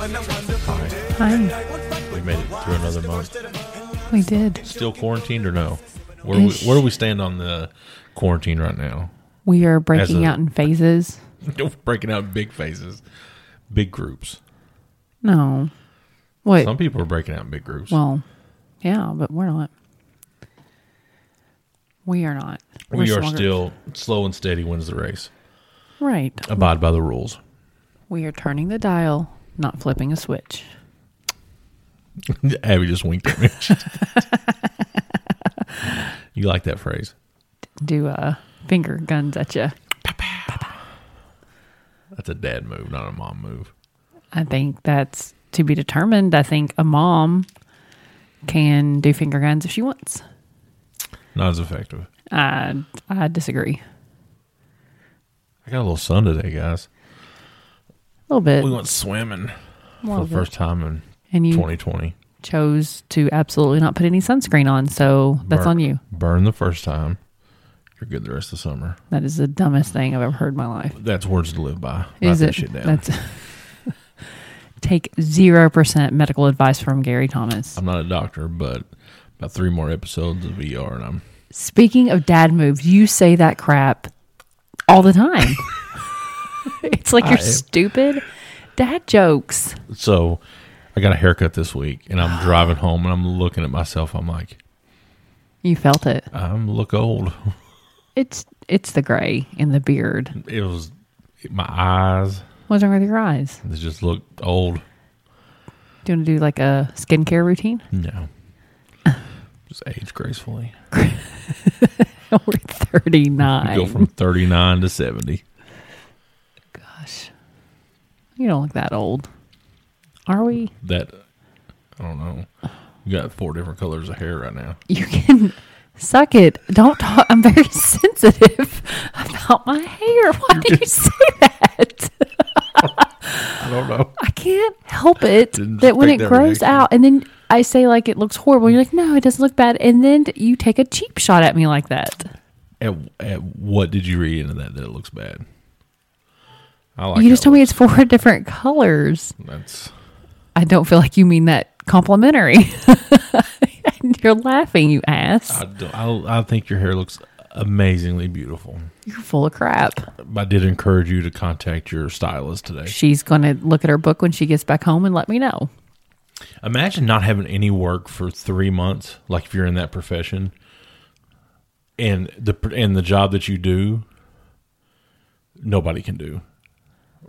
Hi. We made it through another month. We did. Still quarantined or no? Where do we, where do we stand on the quarantine right now? We are breaking a- out in phases. Breaking out in big phases, big groups. No. What? Some people are breaking out in big groups. well, yeah, but we're not. We are not. We're we are still slow and steady wins the race. right. Abide by the rules. We are turning the dial, not flipping a switch. Abby just winked at me. you like that phrase? Do uh, finger guns at you. That's a dad move, not a mom move. I think that's to be determined. I think a mom can do finger guns if she wants. Not as effective. I I disagree. I got a little sun today, guys. A little bit. We went swimming for the bit. first time in And you 2020. chose to absolutely not put any sunscreen on, so that's Burn- on you. Burn the first time. You're good the rest of the summer. That is the dumbest thing I've ever heard in my life. That's words to live by. Write Is that it? shit down. That's take zero percent medical advice from Gary Thomas. I'm not a doctor, but about three more episodes of VR, and I'm Speaking of dad moves, you say that crap all the time. it's like you're am. stupid. Dad jokes. so. I got a haircut this week, and I'm driving home, and I'm looking at myself. I'm like, You felt it. I'm look old. It's it's the gray in the beard. It was my eyes. What's wrong with your eyes? They just looked old. Do you want to do like a skincare routine? No, just age gracefully. We're thirty You go from 39 to 70. You don't look that old. Are we? That I don't know. You got four different colors of hair right now. You can suck it. Don't talk. I'm very sensitive about my hair. Why do you say that? I don't know. I can't help it Didn't that when it that grows out, and then I say like it looks horrible. You're like, no, it doesn't look bad, and then you take a cheap shot at me like that. At, at what did you read into that that it looks bad? I like. you just told me it's four different colors. That's I don't feel like you mean that complimentary. You're laughing, you ass. I, I, I think your hair looks amazingly beautiful. You're full of crap. I did encourage you to contact your stylist today. She's going to look at her book when she gets back home and let me know. Imagine not having any work for three months, like if you're in that profession, and the and the job that you do, nobody can do,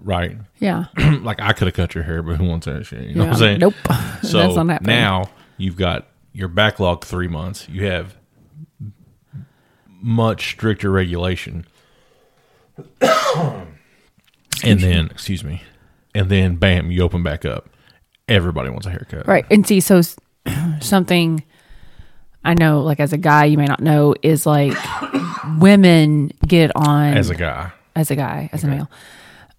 right? Yeah. like I could have cut your hair, but who wants that shit? You know what I'm saying? Nope. So That's not happening. now you've got your backlog three months. You have much stricter regulation, and then excuse me, and then bam, you open back up. Everybody wants a haircut, Right. And see, so something I know, like as a guy, you may not know, is like women get on As a guy, as a guy, as a male.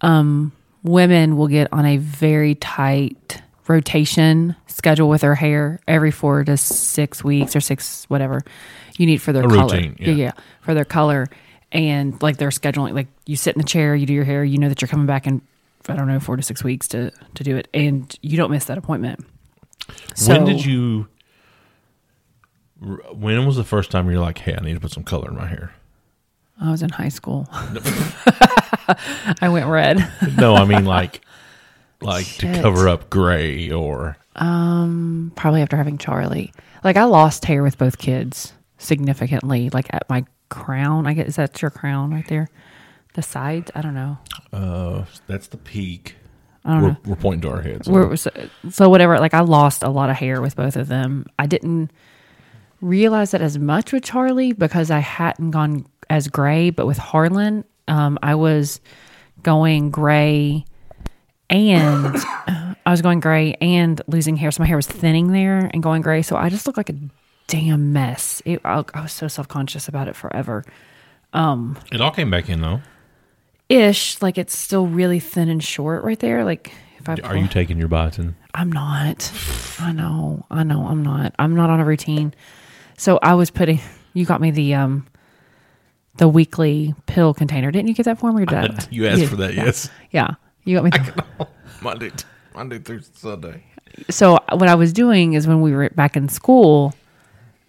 Um, women will get on a very tight rotation schedule with their hair every four to six weeks or six whatever you need for their A color. routine, yeah, yeah. for their color and like their scheduling. Like you sit in the chair, you do your hair, you know that you're coming back in I don't know four to six weeks to to do it, and you don't miss that appointment. So, when did you? When was the first time you're like, "Hey, I need to put some color in my hair"? I was in high school. I went red. No, I mean like like Shit. to cover up gray or Probably after having Charlie. Like I lost hair with both kids significantly. Like at my crown. I guess is that your crown right there? The sides? I don't know. uh that's the peak. I don't We're, know. we're pointing to our heads. We're, so, so whatever. Like I lost a lot of hair with both of them. I didn't realize that as much with Charlie because I hadn't gone as gray, but with Harlan, um, I was going gray and I was going gray and losing hair. So my hair was thinning there and going gray. So I just looked like a damn mess. It, I, I was so self conscious about it forever. it all came back in though. Ish, like it's still really thin and short right there. Like if I Are you taking your biotin? I'm not. I know. I know. I'm not. I'm not on a routine. So I was putting. You got me the um, the weekly pill container. Didn't you get that for me? Or did I- You asked Yeah, for that, yeah. yes. Yeah, you got me. The, Monday, Monday through Sunday. so what I was doing is when we were back in school,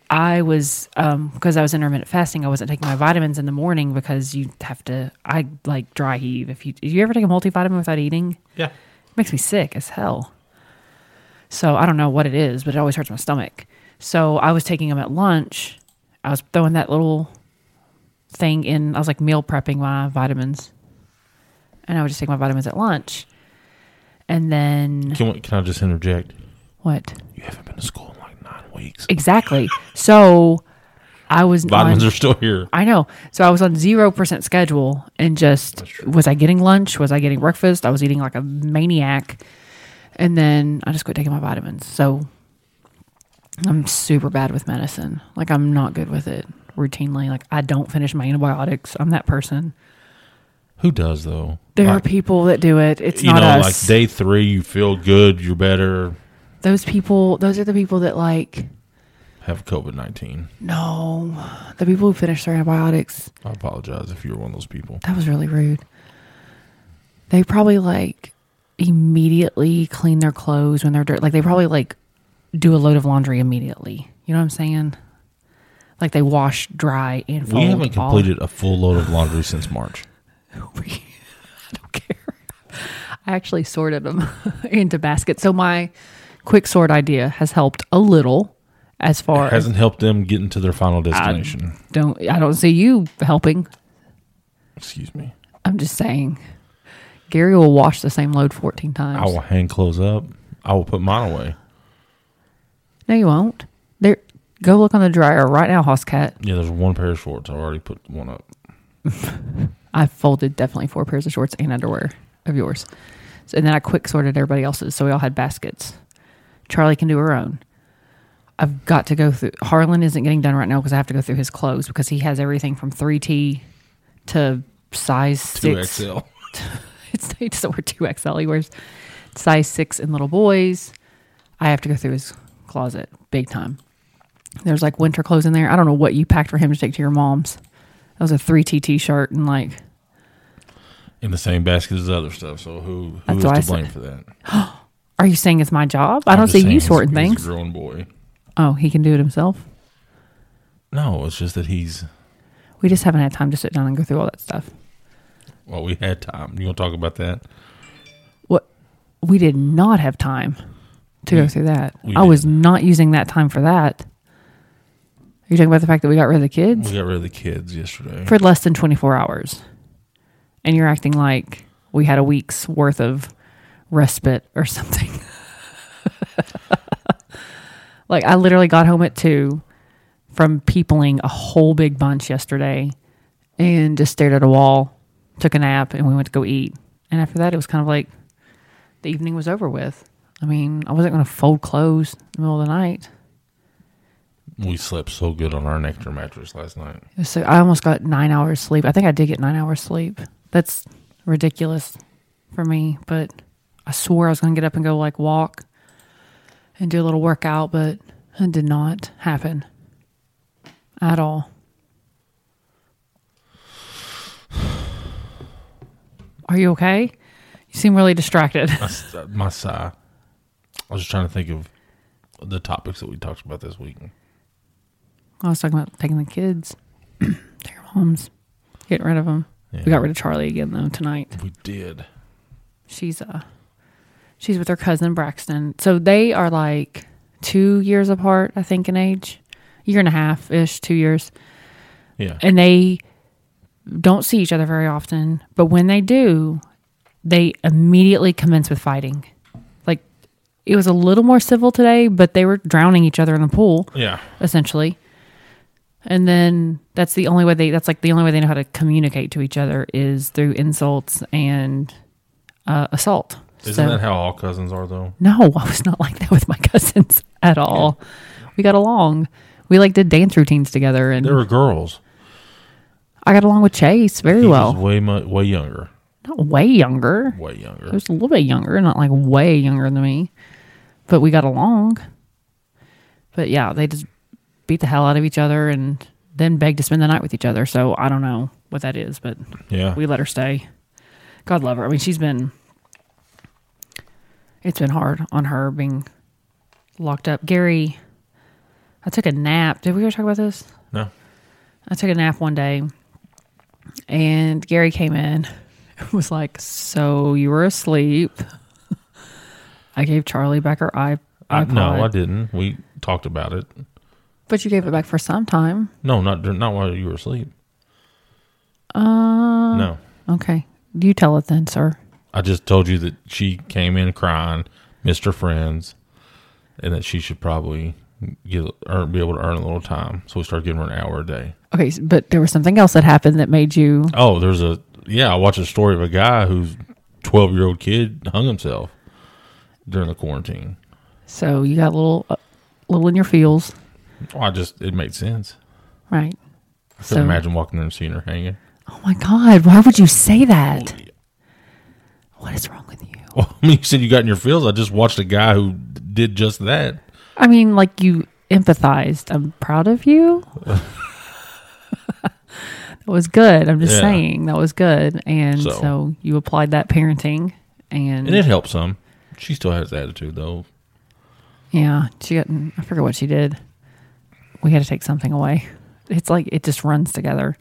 I was um because I was intermittent fasting. I wasn't taking my vitamins in the morning because you have to. I like dry heave. If you, you ever take a multivitamin without eating? Yeah. It makes me sick as hell. So I don't know what it is, but it always hurts my stomach. So I was taking them at lunch. I was throwing that little thing in. I was like meal prepping my vitamins, and I would just take my vitamins at lunch. And then Can, we- can I just interject? what? You haven't been to school in like nine weeks. Exactly. So I was Vitamins on, are still here. I know. So I was on zero percent schedule, and just was I getting lunch? Was I getting breakfast? I was eating like a maniac, and then I just quit taking my vitamins. So I'm super bad with medicine. Like I'm not good with it routinely. Like I don't finish my antibiotics. I'm that person. Who does though? There are people that do it. It's you not know, us. like day three, you feel good, you're better. those people. Those are the people that like. Have COVID nineteen. No, the people who finish their antibiotics. I apologize if you're one of those people. That was really rude. They probably like immediately clean their clothes when they're dirty. Like they probably like do a load of laundry immediately. You know what I'm saying? Like they wash, dry, and fold. we haven't all- completed a full load of laundry since March. I don't care. I actually sorted them into baskets. So my quick sort idea has helped a little as far as Hasn't helped them get into their final destination. don't I don't see you helping. Excuse me. I'm just saying. Gary will wash the same load 14 times. I will hang clothes up. I will put mine away. No, you won't. Go look on the dryer right now, Hoscat. Yeah, there's one pair of shorts. I already put one up. I folded definitely four pairs of shorts and underwear of yours, so, and then I quick sorted everybody else's, so we all had baskets. Charlie can do her own. I've got to go through. Harlan isn't getting done right now because I have to go through his clothes because he has everything from three T to size 6. 2XL. It's he doesn't wear two XL. He wears size six in little boys. I have to go through his closet big time. There's like winter clothes in there. I don't know what you packed for him to take to your mom's. That was a three T t shirt and like In the same basket as other stuff. So who who is I to said. blame for that? Are you saying it's my job? I I'm don't see you sorting he's things. a grown boy. Oh, he can do it himself. No, it's just that he's. We just haven't had time to sit down and go through all that stuff. Well, we had time. You want to talk about that? What we did not have time to go through that. I was not using that time for that. Are you talking about the fact that we got rid of the kids? We got rid of the kids yesterday. for less than 24 hours. And you're acting like we had a week's worth of respite or something. like I literally got home at 2 from peopling a whole big bunch yesterday and just stared at a wall, took a nap and we went to go eat. And after that it was kind of like the evening was over with. I mean, I wasn't going to fold clothes in the middle of the night. We slept so good on our nectar mattress last night. So I almost got nine hours sleep. I think I did get nine hours sleep. That's ridiculous for me, but I swore I was going to get up and go like walk and do a little workout, but it did not happen at all. Are you okay? You seem really distracted. My, my sigh. I was just trying to think of the topics that we talked about this week. I was talking about taking the kids to your mom's. Getting rid of them. Yeah. We got rid of Charlie again though tonight. We did. She's uh she's with her cousin Braxton. So they are like two years apart, I think, in age. Year and a half ish, two years. Yeah. And they don't see each other very often. But when they do, they immediately commence with fighting. Like it was a little more civil today, but they were drowning each other in the pool, yeah. essentially. And then that's the only way they that's like the only way they know how to communicate to each other is through insults and uh, assault. Isn't So- that how all cousins are though? no, I was not like that with my cousins at all. We got along. We like did dance routines together, and They were girls. I got along with Chase very He well. was way mu- way younger. Not way younger. Way He younger. was a little bit younger, not like way younger than me, but we got along. But yeah, they just beat the hell out of each other and then begged to spend the night with each other. So I don't know what that is, but Yeah. we let her stay. God love her. I mean, she's been. It's been hard on her being locked up. Gary, I took a nap. Did we ever talk about this? no. I took a nap one day, and Gary came in. and Was like, "So you were asleep?" I gave Charlie back her i I, no, I didn't. We talked about it. But you gave it back for some time. No, not not while you were asleep. Uh, No. okay. You tell it then, sir. I just told you that she came in crying, missed her friends, and that she should probably get or be able to earn a little time. So we started giving her an hour a day. Okay, but there was something else that happened that made you. Oh, there's a yeah. I watched a story of a guy whose 12 year old kid hung himself during the quarantine. So you got a little, uh, little in your feels, Well, I just it made sense. right? I could So- imagine walking there and seeing her hanging. Oh my God! Why would you say that? Oh, what is wrong with you? Well, I mean, you said you got in your feels. I just watched a guy who did just that. I mean, like you empathized. I'm proud of you. that was good. I'm just Yeah. saying that was good. And So- so. you applied that parenting, and, And it helped some. She still has attitude though. yeah, she got. I forget what she did. We had to take something away. It's like it just runs together.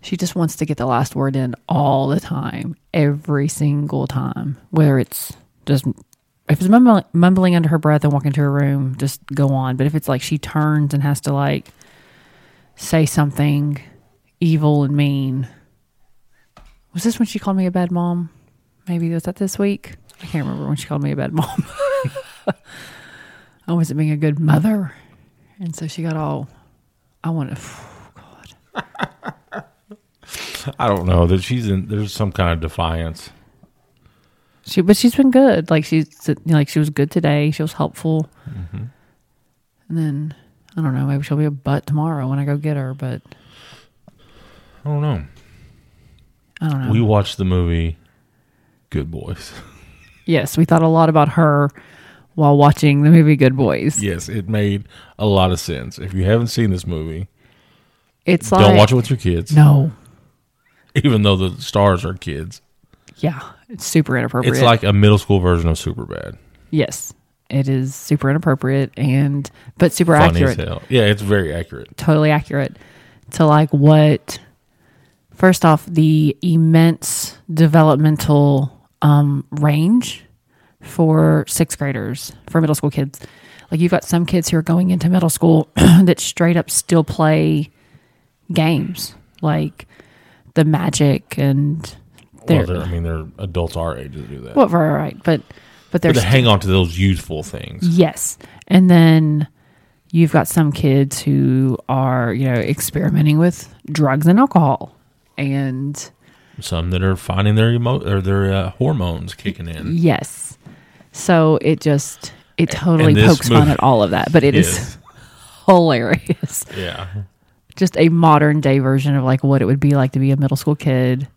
She just wants to get the last word in all the time, every single time. Whether it's just if it's mumbling, mumbling under her breath and walking to her room, just go on. But if it's like she turns and has to like say something evil and mean, was this when she called me a bad mom? Maybe was that this week? I can't remember when she called me a bad mom. Oh, I wasn't being a good mother, and so she got all. I want to. God. I don't know that she's in. There's some kind of defiance. She, but she's been good. Like she's you know, like she was good today. She was helpful. Mm-hmm. And then I don't know. Maybe she'll be a butt tomorrow when I go get her. But I don't know. I don't know. We watched the movie Good Boys. yes, we thought a lot about her while watching the movie Good Boys. Yes, it made a lot of sense. If you haven't seen this movie, It's like don't watch it with your kids. No, Even though the stars are kids, yeah, it's super inappropriate. it's like a middle school version of Superbad. yes, it is super inappropriate and but super Funny accurate. as hell. Yeah, it's very accurate. totally accurate to like what first off the immense developmental um range for sixth graders for middle school kids like you've got some kids who are going into middle school that straight up still play games like the magic and Well, they're, they're, I mean, they're adults our age that do that. well right, right but but they're but hang on to those youthful things. Yes. And then you've got some kids who are, you know, experimenting with drugs and alcohol. And Some that are finding their emo- or their uh, hormones kicking in. yes. So it just it totally pokes fun at all of that, but it is Yes. hilarious. Yeah. Just a modern day version of like what it would be like to be a middle school kid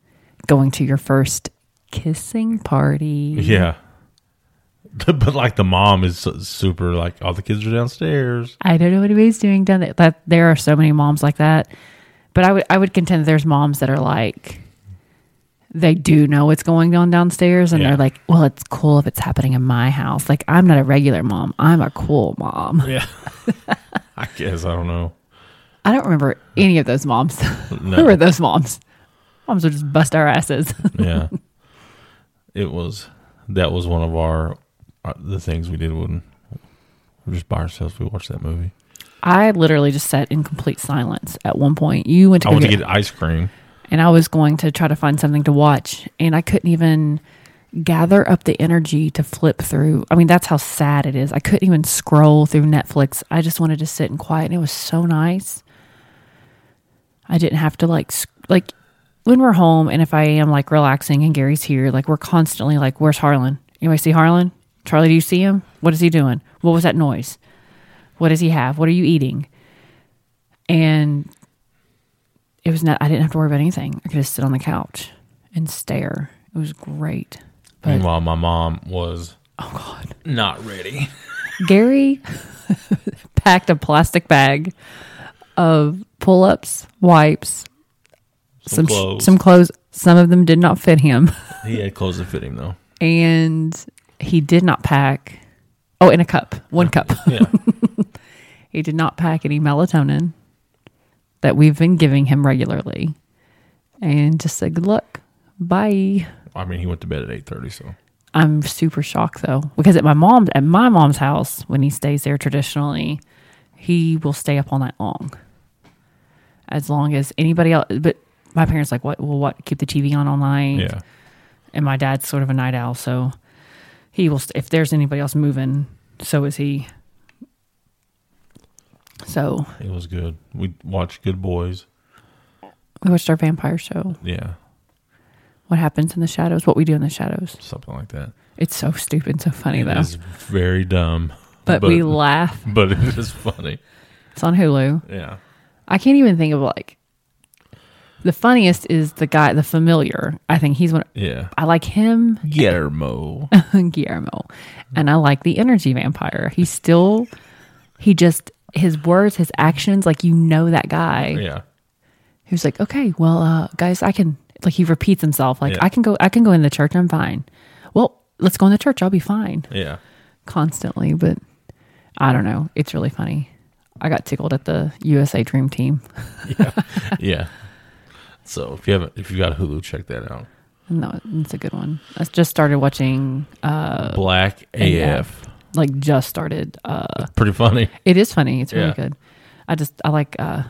going to your first kissing party. Yeah. but like the mom is super like all the kids are downstairs. I don't know what anybody's doing down there. That there are so many moms like that. But I would I would contend that there's moms that are like they do know what's going on downstairs and Yeah. they're like, Well, it's cool if it's happening in my house. Like I'm not a regular mom. I'm a cool mom. Yeah. I guess I don't know. I don't remember any of those moms. No. Who were those moms? Moms would just bust our asses. yeah. It was that was one of our uh, the things we did when we were just by ourselves. We watched that movie. I literally just sat in complete silence at one point. You went to, I went to get, get ice cream. And I was going to try to find something to watch, and I couldn't even gather up the energy to flip through. I mean, that's how sad it is. I couldn't even scroll through Netflix. I just wanted to sit and quiet, and it was so nice. I didn't have to like like when we're home, and if I am like relaxing and Gary's here, like we're constantly like, "Where's Harlan? Anybody see Harlan? Charlie, do you see him? What is he doing? What was that noise? What does he have? What are you eating?" And it was not. I didn't have to worry about anything. I could just sit on the couch and stare. It was great. But Meanwhile, my mom was oh god, not ready. Gary packed a plastic bag of pull-ups, wipes, Some some sh- clothes. some clothes. Some of them did not fit him, He had clothes that fit him though. and he did not pack. Oh, in a cup, one cup. Yeah. He did not pack any melatonin that we've been giving him regularly, and just said, "Good luck, bye." I mean, he went to bed at eight thirty. So I'm super shocked though because at my mom's at my mom's house when he stays there traditionally, he will stay up all night long. As long as anybody else, but my parents like what? Well, what? Keep the TV on all night. yeah, And my dad's sort of a night owl, so he will. St- if there's anybody else moving, so is he. So it was good. We watched Good Boys. we watched our vampire show. Yeah, What happens in the shadows? What we do in the shadows? something like that. It's so stupid, so funny It though. It's very dumb, But, we laugh. But it is funny. It's on Hulu. Yeah, I can't even think of like the funniest is the guy, the familiar. I think he's one. yeah. I like him, Guillermo. Guillermo, and I like the energy vampire. He's still, he just his words, his actions, like you know that guy. yeah, He was like, okay, well, uh, guys, I can like he repeats himself, like Yeah. I can go, I can go in the church, I'm fine. Well, let's go in the church, I'll be fine. yeah. Constantly, but I don't know. It's really funny. I got tickled at the USA Dream Team. yeah. Yeah. So if you haven't, if you got Hulu, check that out. No, it's a good one. I just started watching, uh, Black AF. Like just started. Uh, Pretty funny. it is funny. It's really Yeah. good. I just I like uh,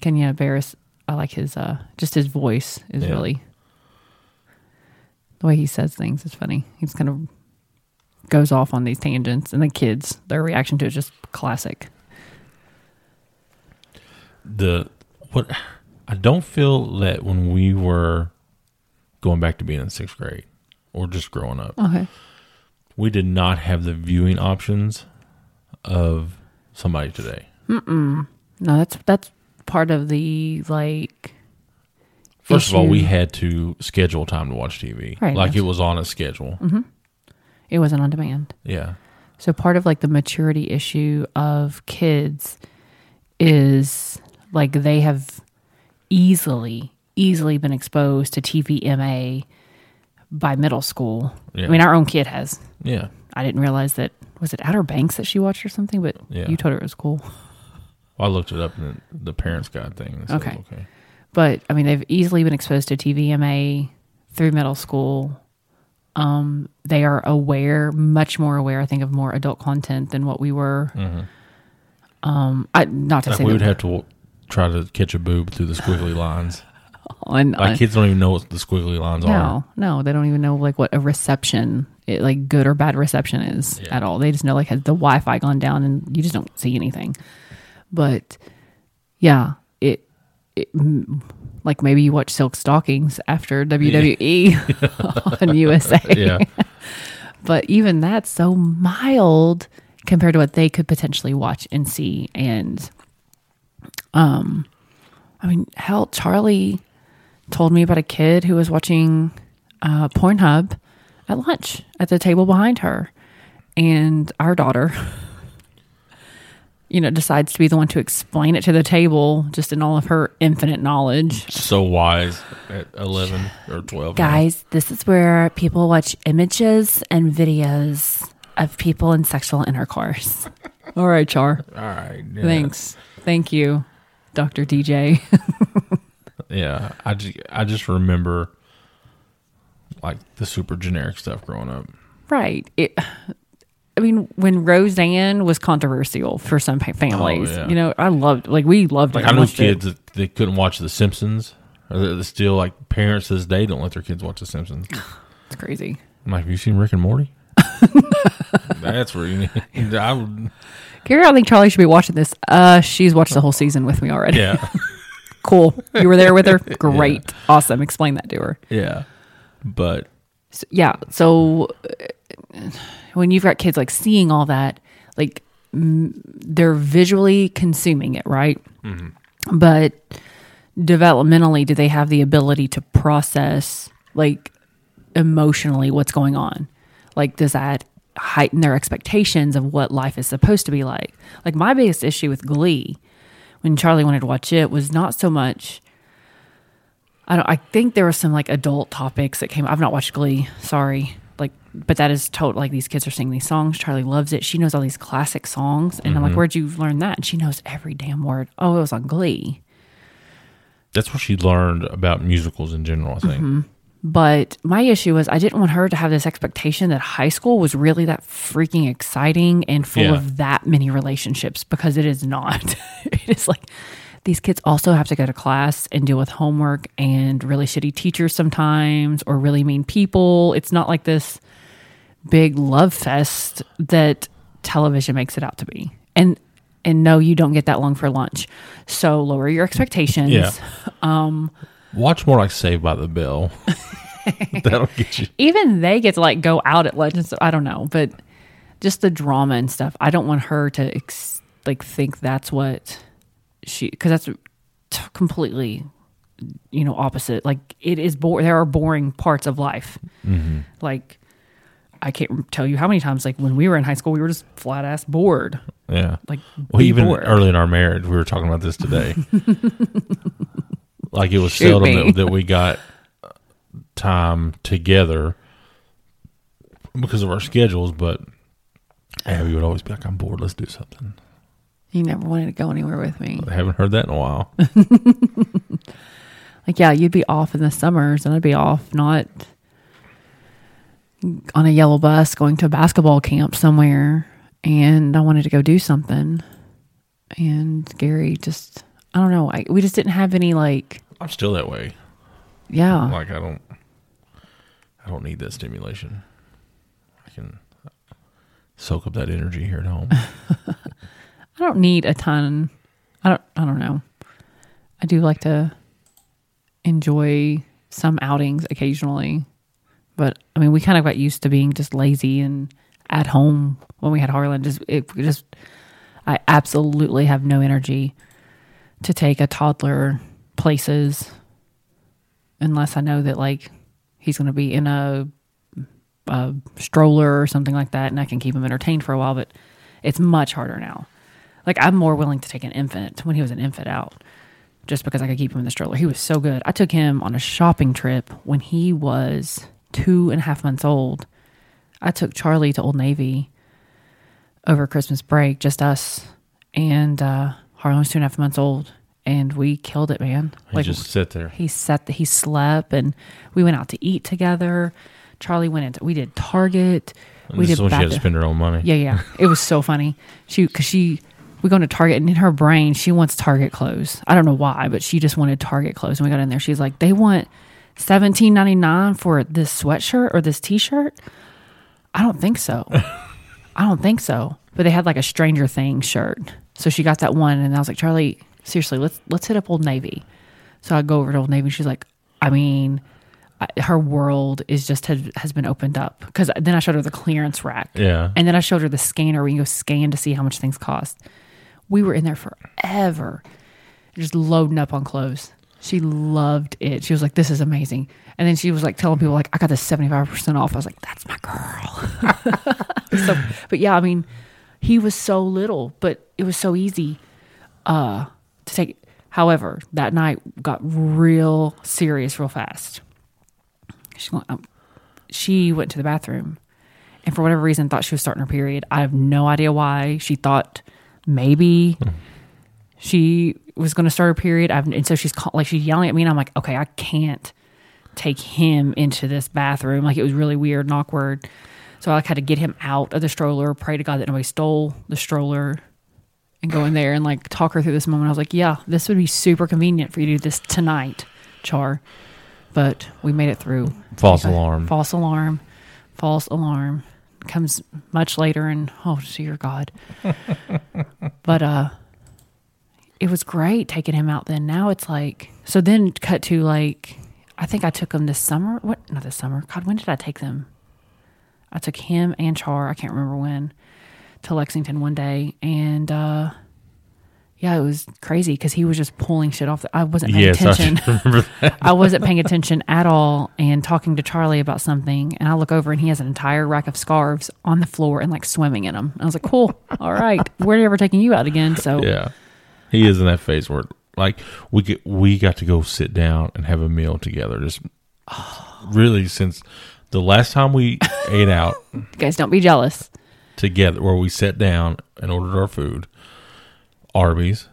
Kenya Barris. I like his uh, just his voice is Yeah. really the way he says things is funny. He's kind of goes off on these tangents, and the kids their reaction to it is just classic. The what I don't feel that when we were going back to being in sixth grade or just growing up, Okay. We did not have the viewing options of somebody today. No, that's that's part of the like. First of all, we had to schedule time to watch TV. Right, like it was on a schedule. Mm-hmm. It wasn't on demand. Yeah. So part of like the maturity issue of kids is like they have easily easily been exposed to TVMA by middle school. Yeah. I mean, our own kid has. Yeah. I didn't realize that was it Outer Banks that she watched or something, but Yeah. you told her it was cool. Well, I looked it up in the, parents' guide thing. and Okay. Okay. But I mean, they've easily been exposed to TVMA through middle school. Um, they are aware, much more aware, I think, of more adult content than what we were. Um, I not to Mm-hmm. Like say we would have to w- try to catch a boob through the squiggly lines. Like on- kids don't even know what the squiggly lines are. no, no, they don't even know like what a reception, it, like good or bad reception is Yeah. at all. They just know like has the Wi-Fi gone down and you just don't see anything. But yeah, it, it like maybe you watch Silk Stockings after WWE on USA. Yeah. but even that's so mild compared to what they could potentially watch and see and um i mean hell charlie told me about a kid who was watching uh pornhub at lunch at the table behind her and our daughter you know decides to be the one to explain it to the table just in all of her infinite knowledge So wise at 11 or 12. now. Guys, this is where people watch images and videos of people in sexual intercourse. All right, Char. All right. yeah. Thanks. Thank you. Dr. DJ. Yeah, I just I just remember like the super generic stuff growing up. right. It, I mean, when Roseanne was controversial for some fa- families, Oh, yeah. you know, I loved, like, we loved Like it. I know it. kids that they couldn't watch The Simpsons. Or still like parents to this day don't let their kids watch The Simpsons. It's crazy. I'm like, have you seen Rick and Morty? That's where you need. I would, Gary, I think Charlie should be watching this. Uh, she's watched the whole season with me already. yeah, Cool. You were there with her? Great. Awesome. Explain that to her. yeah. But So, yeah. So uh, when you've got kids like seeing all that, like mm, they're visually consuming it, right? But developmentally, do they have the ability to process like emotionally what's going on? Like, does that heighten their expectations of what life is supposed to be like? Like, my biggest issue with Glee when Charlie wanted to watch it was not so much. I don't. I think there were some like adult topics that came. I've not watched Glee. Sorry. Like, but that is total. Like these kids are singing these songs. Charlie loves it. She knows all these classic songs, and I'm like, mm-hmm. where'd you learn that? And she knows every damn word. Oh, it was on Glee. that's what she learned about musicals in general. I think. Mm-hmm. But my issue was I didn't want her to have this expectation that high school was really that freaking exciting and full Yeah. of that many relationships because it is not. it is like these kids also have to go to class and deal with homework and really shitty teachers sometimes or really mean people. It's not like this big love fest that television makes it out to be. And and no, you don't get that long for lunch. So lower your expectations. Yeah. Um, Watch more like Saved by the Bell. That'll get you. even they get to like go out at lunch and stuff. I don't know, but just the drama and stuff. I don't want her to ex- like think that's what she because that's t- completely you know opposite. Like it is boring. There are boring parts of life. Mm-hmm. Like I can't tell you how many times like when we were in high school we were just flat ass bored. Yeah. Like Well, even bored. early in our marriage, we were talking about this today. like it was Shoot seldom that, that we got uh, time together because of our schedules, but Abby would always be like, "I'm bored. Let's do something." You never wanted to go anywhere with me. I haven't heard that in a while. Like, yeah, you'd be off in the summers and I'd be off, not on a yellow bus going to a basketball camp somewhere. And I wanted to go do something. And Gary just, I don't know. I, we just didn't have any, like, I'm still that way. yeah. Like I don't, I don't need that stimulation. I can soak up that energy here at home. I don't need a ton. I don't, I don't know. I do like to enjoy some outings occasionally. But I mean, we kind of got used to being just lazy and at home when we had Harlan. Just, it just, I absolutely have no energy to take a toddler places unless I know that like he's going to be in a, a stroller or something like that and I can keep him entertained for a while. But it's much harder now. Like I'm more willing to take an infant when he was an infant out just because I could keep him in the stroller. He was so good. I took him on a shopping trip when he was two and a half months old. I took Charlie to Old Navy over Christmas break, just us, and uh, Harlan was two and a half months old, and we killed it, man. He just sit there. He sat, he slept, and we went out to eat together. Charlie went into, we did Target. And we did when she had to spend her own money. yeah, yeah. It was so funny. She because she we go into Target and in her brain she wants Target clothes. I don't know why, but she just wanted Target clothes. And we got in there. She's like, they want seventeen ninety nine for this sweatshirt or this t shirt. I don't think so. I don't think so. But they had like a Stranger Things shirt, so she got that one. And I was like, Charlie, seriously, let's let's hit up Old Navy. So I go over to Old Navy. And She's like, I mean, I- her world is just has, has been opened up because then I showed her the clearance rack. Yeah. And then I showed her the scanner where you go scan to see how much things cost. We were in there forever, just loading up on clothes. She loved it. She was like, "This is amazing." And then she was like telling people, "Like I got this seventy five percent off." I was like, "That's my girl." so, but yeah, I mean, he was so little, but it was so easy uh, to take. However, that night got real serious real fast. She, went- um, she went to the bathroom and for whatever reason thought she was starting her period. I have no idea why. She thought maybe she was going to start her period. I've, and so she's call, like she's yelling at me, and I'm like, okay, I can't take him into this bathroom. Like it was really weird and awkward. So I like had to get him out of the stroller. Pray to God that nobody stole the stroller, and go in there and like talk her through this moment. I was like, yeah, this would be super convenient for you to do this tonight, Char. But we made it through. False alarm. False alarm. False alarm comes much later and oh dear God. but uh it was great taking him out then. Now it's like so then cut to like I think I took him this summer. What not this summer. God, when did I take them? I took him and Char, I can't remember when, to Lexington one day and uh yeah, it was crazy because he was just pulling shit off. The, I wasn't paying Yes, attention. that. I wasn't paying attention at all and talking to Charlie about something. And I look over and he has an entire rack of scarves on the floor and like swimming in them. I was like, cool. All right. We're never taking you out again. So Yeah, he is in that phase where like we get we got to go sit down and have a meal together. Just really since the last time we ate out you guys don't be jealous. together, where we sat down and ordered our food, Arby's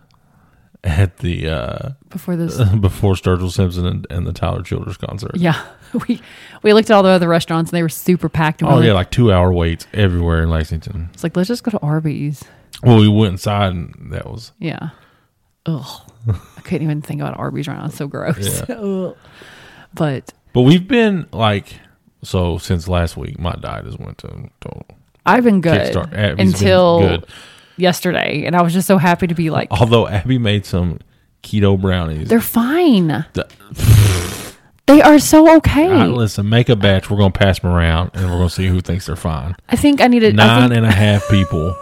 at the uh Before this. before Sturgill Simpson and, and the Tyler Childers concert. Yeah. We we looked at all the other restaurants and they were super packed. And Oh yeah, like, two hour waits everywhere in Lexington. it's like, let's just go to Arby's. Well, we went inside and that was Yeah. Ugh. I couldn't even think about Arby's right now. It's so gross. Ugh. but But we've been like so since last week. My diet has went to total I've been good kickstart. Abby's been until good. yesterday. And I was just so happy to be like, Although Abby made some keto brownies. they're fine. The- They are so okay. Listen, make a batch. We're gonna pass them around, and we're gonna see who thinks they're fine. I think I need. I Nine think, and a half people.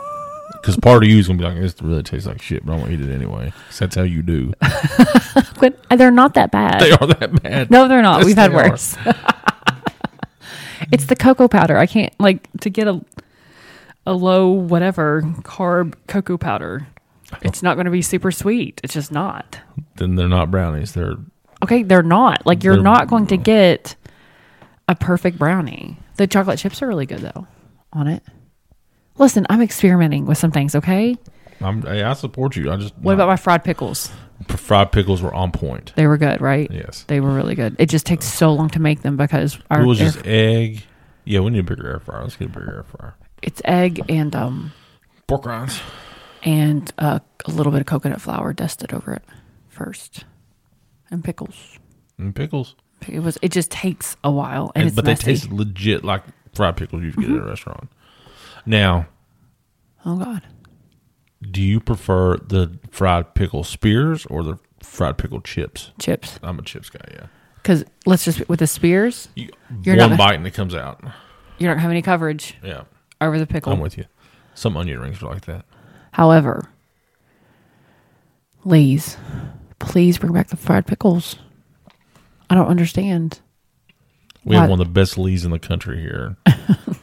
Because part of you is gonna be like, "This really tastes like shit," but I'm gonna eat it anyway. 'Cause that's how you do. but they're not that bad. They are that bad. no, they're not. Yes, We've had worse. it's the cocoa powder. I can't like to get a a low whatever carb cocoa powder. It's not going to be super sweet. It's just not. Then they're not brownies. They're Okay, they're not. Like you're not going to get a perfect brownie. The chocolate chips are really good though on it. Listen, I'm experimenting with some things, okay? I'm, hey, I support you. I just What about my fried pickles? Fried pickles were on point. They were good, right? Yes, They were really good. It just takes so long to make them because our it was just egg. Yeah, we need a bigger air fryer. Let's get a bigger air fryer. it's egg and um Pork rinds. and uh, a little bit of coconut flour dusted over it first, and pickles. and pickles. It was. It just takes a while, and, And, but messy. they taste legit like fried pickles you get at a restaurant. Now, oh god, do you prefer the fried pickle spears or the fried pickle chips? chips. I'm a chips guy. Yeah, Because let's just with the spears, you, You're one not- bite and it comes out. you don't have any coverage Yeah, over the pickle. I'm with you. Some onion rings are like that. However, Lay's, please bring back the fried pickles. I don't understand. We have one of the best Lee's in the country here.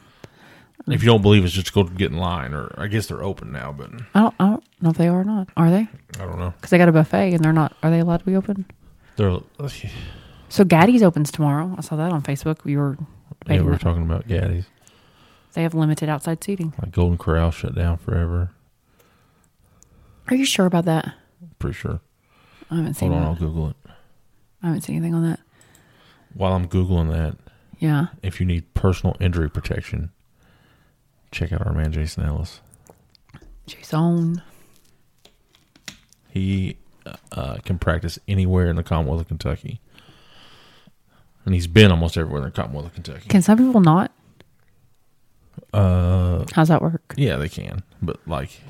if you don't believe us, just go get in line. Or I guess they're open now, but I don't. I don't know if they are or not. Are they? I don't know. Because they got a buffet and they're not. Are they allowed to be open? They're So Gaddy's opens tomorrow. I saw that on Facebook. We were. yeah, we were that. talking about Gaddy's. They have limited outside seating. Like Golden Corral shut down forever. Are you sure about that? Pretty sure. I haven't seen Hold on, that. I'll Google it. I haven't seen anything on that. While I'm googling that, Yeah. if you need personal injury protection, check out our man Jason Ellis. Jason. He uh, can practice anywhere in the Commonwealth of Kentucky, and he's been almost everywhere in the Commonwealth of Kentucky. Can some people not? Uh, How's that work? yeah, they can, but like,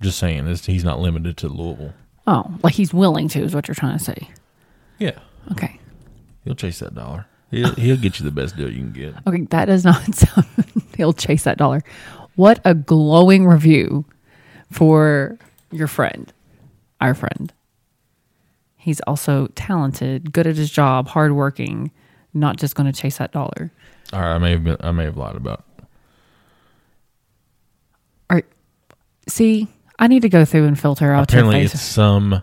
just saying, is he's not limited to Louisville. Oh, like he's willing to, is what you're trying to say. Yeah, Okay. he'll chase that dollar. He'll, he'll get you the best deal you can get. Okay, that does not sound. he'll chase that dollar. What a glowing review for your friend, our friend. He's also talented, good at his job, hardworking, not just going to chase that dollar. All right, I may have been, I may have lied about. All right. See, I need to go through and filter out Apparently, it's some,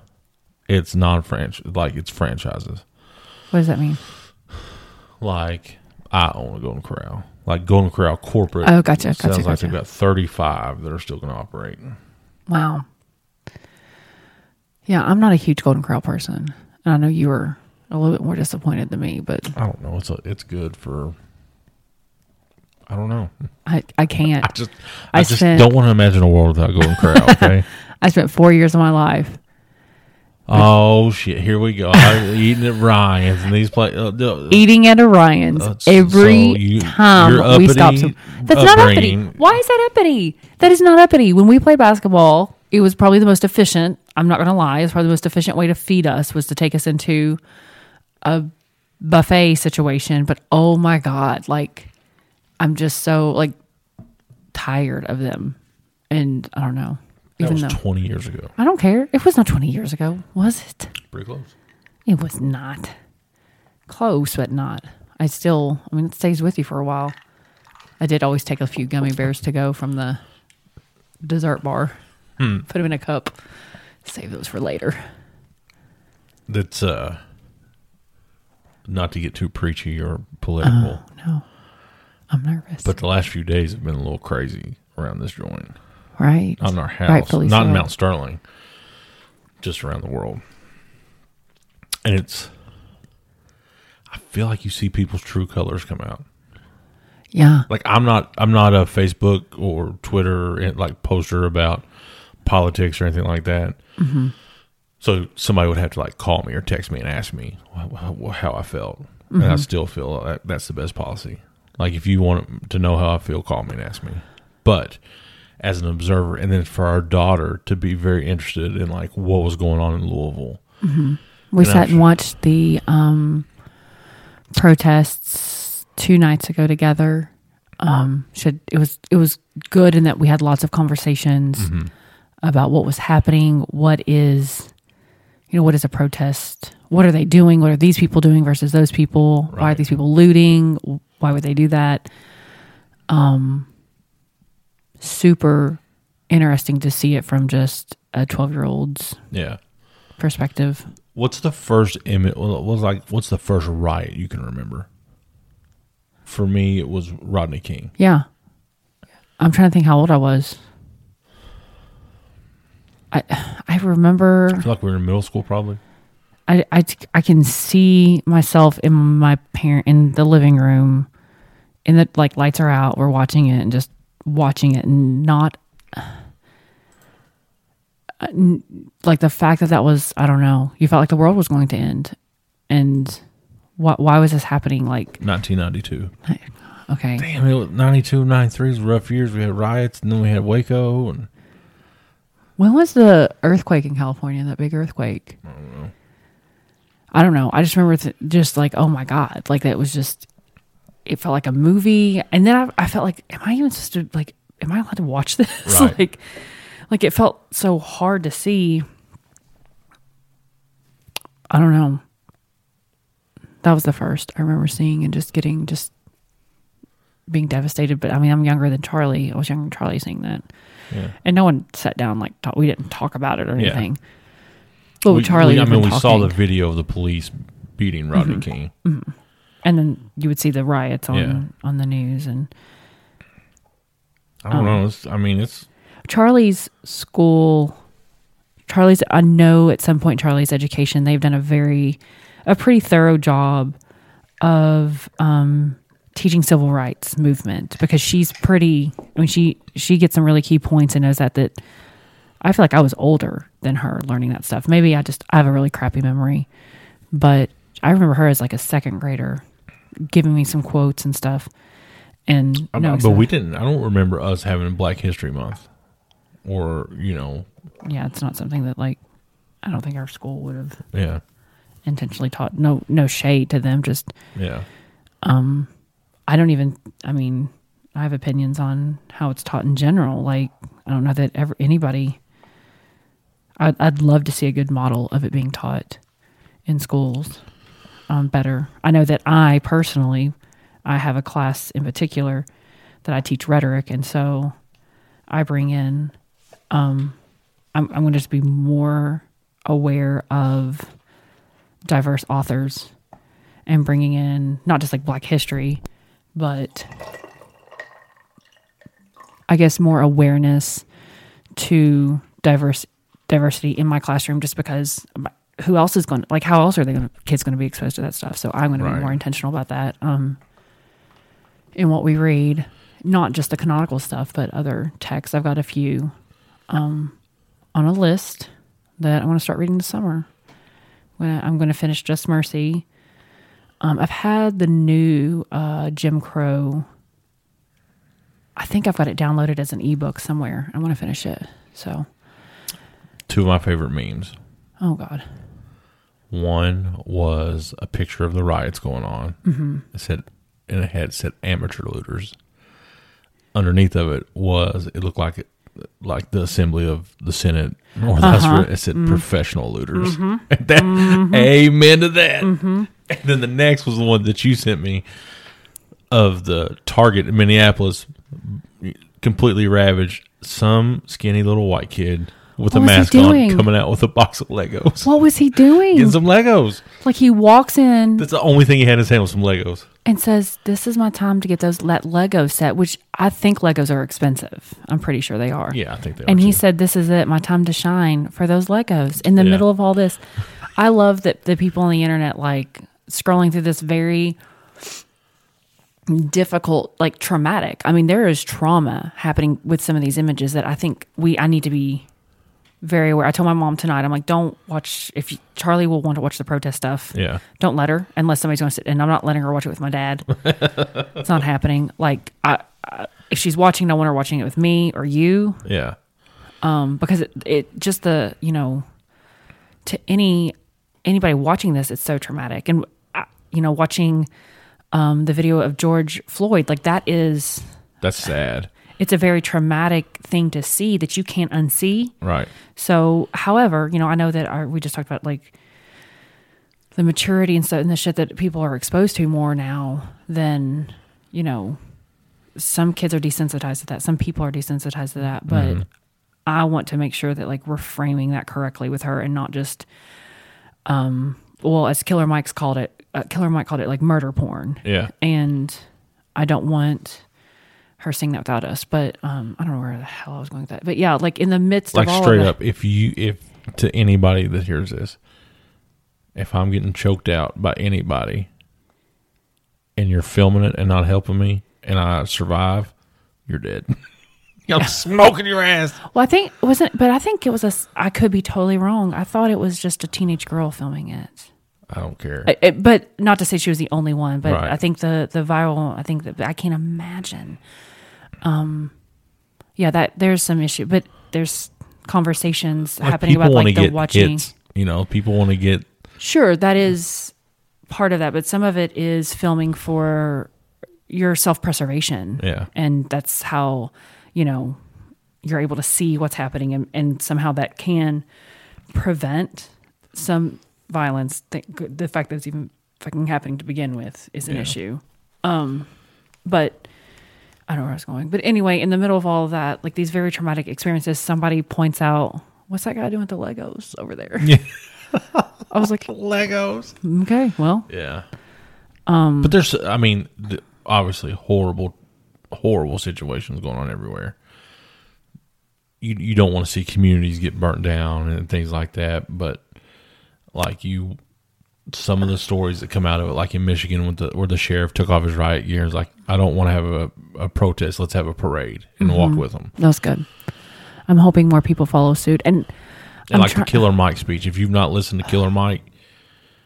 it's non-franchise, like it's franchises. What does that mean? Like I own a Golden Corral, like Golden Corral corporate. Oh, gotcha, gotcha, Sounds like gotcha. they've got thirty-five that are still going to operate. Wow. Yeah, I'm not a huge Golden Corral person. And I know you were a little bit more disappointed than me, but I don't know. It's a, it's good for. I don't know. I, I can't. I just I, I just spent- don't want to imagine a world without Golden Corral. Okay. I spent four years of my life. Oh shit! Here we go. I'm eating at Ryan's and these play. Uh, uh, Eating at Orion's Uh, so every you- time we stop. uppity That's not uppity. Why is that uppity? That is not uppity. When we played basketball, it was probably the most efficient. I'm not going to lie. It's probably the most efficient way to feed us was to take us into a buffet situation. But oh my god, like I'm just so like tired of them, and I don't know. That Even was though twenty years ago. I don't care. It was not 20 years ago, was it? Pretty close. It was not. Close, but not. I still, I mean, it stays with you for a while. I did always take a few gummy bears to go from the dessert bar, put them in a cup, save those for later. That's uh, not to get too preachy or political, No, I'm nervous. but the last few days have been a little crazy around this joint. Right. on our house, Rightfully not in. Mount Sterling, just around the world. And it's, I feel like you see people's true colors come out. Yeah. Like I'm not, I'm not a Facebook or Twitter eh, like poster about politics or anything like that. Mm-hmm. So somebody would have to like call me or text me and ask me how, how I felt, and Mm-hmm. I still feel that that's the best policy. Like if you want to know how I feel, call me and ask me. But as an observer, and then for our daughter to be very interested in like what was going on in Louisville. We And sat and watched the um, protests two nights ago together. Um, should it was it was good in that we had lots of conversations Mm-hmm. about what was happening. What is, you know, what is a protest? What are they doing? What are these people doing versus those people? Why are these people looting? Why would they do that? Um, super interesting to see it from just a twelve year old's Yeah. perspective. What's the first image? What was like? What's the first riot you can remember? For me, it was Rodney King. Yeah. I'm trying to think how old I was. I I remember I feel like we were in middle school, probably. I, I, I can see myself in my parent in the living room in the like lights are out we're watching it and just watching it and not uh, like the fact that that was I don't know you felt like the world was going to end and why, why was this happening like 1992. okay Damn, it was 92, 93 was rough years. We had riots, and then we had Waco, and When was the earthquake in California? That big earthquake. I don't know. I don't know. I just remember th- just like, oh my god, like that was just. It felt like a movie, and then I, I felt like, am I even supposed to like? Am I allowed to watch this? Right. like, like it felt so hard to see. I don't know. That was the first I remember seeing and just getting just being devastated. But I mean, I'm younger than Charlie. I was younger than Charlie seeing that yeah. and no one sat down like talk, we didn't talk about it or Yeah. anything. But We- Charlie, we- I mean, we saw the video of the police beating Rodney mm-hmm. King. Mm-hmm. And then you would see the riots on Yeah. on the news and I don't know. It's, I mean, it's Charlie's school. Charlie's, I know at some point Charlie's education, they've done a very, a pretty thorough job of um, teaching civil rights movement because she's pretty. I mean, she she gets some really key points and knows that that. I feel like I was older than her learning that stuff. Maybe I just I have a really crappy memory, but I remember her as like a second grader, giving me some quotes and stuff. And I- no, but we didn't. I don't remember us having Black History Month, or you know, yeah, it's not something that like I don't think our school would have yeah, intentionally taught. No, no shade to them. Just yeah. Um, I don't even. I mean, I have opinions on how it's taught in general. Like I don't know that ever anybody. I'd, I'd love to see a good model of it being taught in schools um, better. I know that I personally, I have a class in particular that I teach rhetoric, and so I bring in. Um, I'm, I'm going to just be more aware of diverse authors and bringing in not just like Black history, but I guess more awareness to diverse diversity in my classroom just because who else is going to like how else are they going kids going to be exposed to that stuff? So i'm going to Right. be more intentional about that um in what we read not just the canonical stuff but other texts. I've got a few um on a list that i want to start reading this summer. When i'm going to finish just mercy. Um i've had the new uh jim crow. I think i've got it downloaded as an ebook somewhere. I want to finish it so. Two of my favorite memes. oh god One was a picture of the riots going on. Mm-hmm. It said, and it had said amateur looters. Underneath of it was it looked like it, like the assembly of the Senate or that's Uh-huh. where it said professional looters. And that, Amen to that. And then the next was the one that you sent me of the Target in Minneapolis, completely ravaged. Some skinny little white kid with What a was he mask on doing? coming out with a box of Legos. what was he doing Getting some Legos. like he walks in That's the only thing he had in his hand was some Legos. and says, "This is my time to get those let Lego set," which I think Legos are expensive. I'm pretty sure they are. Yeah, I think they And are And he too. said, "This is it, my time to shine for those Legos." In the Yeah. middle of all this, I love that the people on the internet like scrolling through this very difficult, like traumatic. I mean, there is trauma happening with some of these images that I think we I need to be very aware. I told my mom tonight, I'm like, don't watch if you, Charlie will want to watch the protest stuff Yeah. don't let her unless somebody's going to sit and i'm not letting her watch it with my dad it's not happening like I, I if she's watching i want her watching it with me or you Yeah. um because it, it just the you know to any anybody watching this it's so traumatic and uh, you know watching um the video of george floyd like that is That's sad. It's a very traumatic thing to see that you can't unsee Right. so, however, you know, I know that our, we just talked about like the maturity and stuff and the shit that people are exposed to more now than, you know, some kids are desensitized to that. Some people are desensitized to that. But I want to make sure that like we're framing that correctly with her and not just, um, well, as Killer Mike's called it, uh, Killer Mike called it like murder porn. Yeah. And I don't want her seeing that without us. But um, I don't know where the hell I was going with that. But yeah, like in the midst Like of all straight of it, up, if you if to anybody that hears this, if I'm getting choked out by anybody and you're filming it and not helping me and I survive, you're dead. I'm smoking your ass. Well, I think it wasn't, but I think it was a. s- I could be totally wrong. I thought it was just a teenage girl filming it. I don't care. I- it- but not to say she was the only one. But Right. I think the the viral. I think that I can't imagine. Um, yeah, that there's some issue, but there's conversations Like, happening about like the watching. hits. You know, people want to get Sure, that is part of that, but some of it is filming for your self preservation. Yeah. And that's how, you know, you're able to see what's happening and, and somehow that can prevent some violence. Th- The fact that it's even fucking happening to begin with is an Yeah. issue. Um, but I don't know where I was going. But anyway, in the middle of all of that, like these very traumatic experiences, somebody points out, what's that guy doing with the Legos over there? Yeah. I was like, Legos. Okay, well, Yeah. Um, but there's, I mean, the, obviously horrible, horrible situations going on everywhere. You you don't want to see communities get burnt down and things like that, but like you, some of the stories that come out of it, like in Michigan, with the where the sheriff took off his riot gear, is like, I don't want to have a, a protest. Let's have a parade and walk with them. that was good. I'm hoping more people follow suit. And And like try- the Killer Mike speech. If you've not listened to Killer Mike,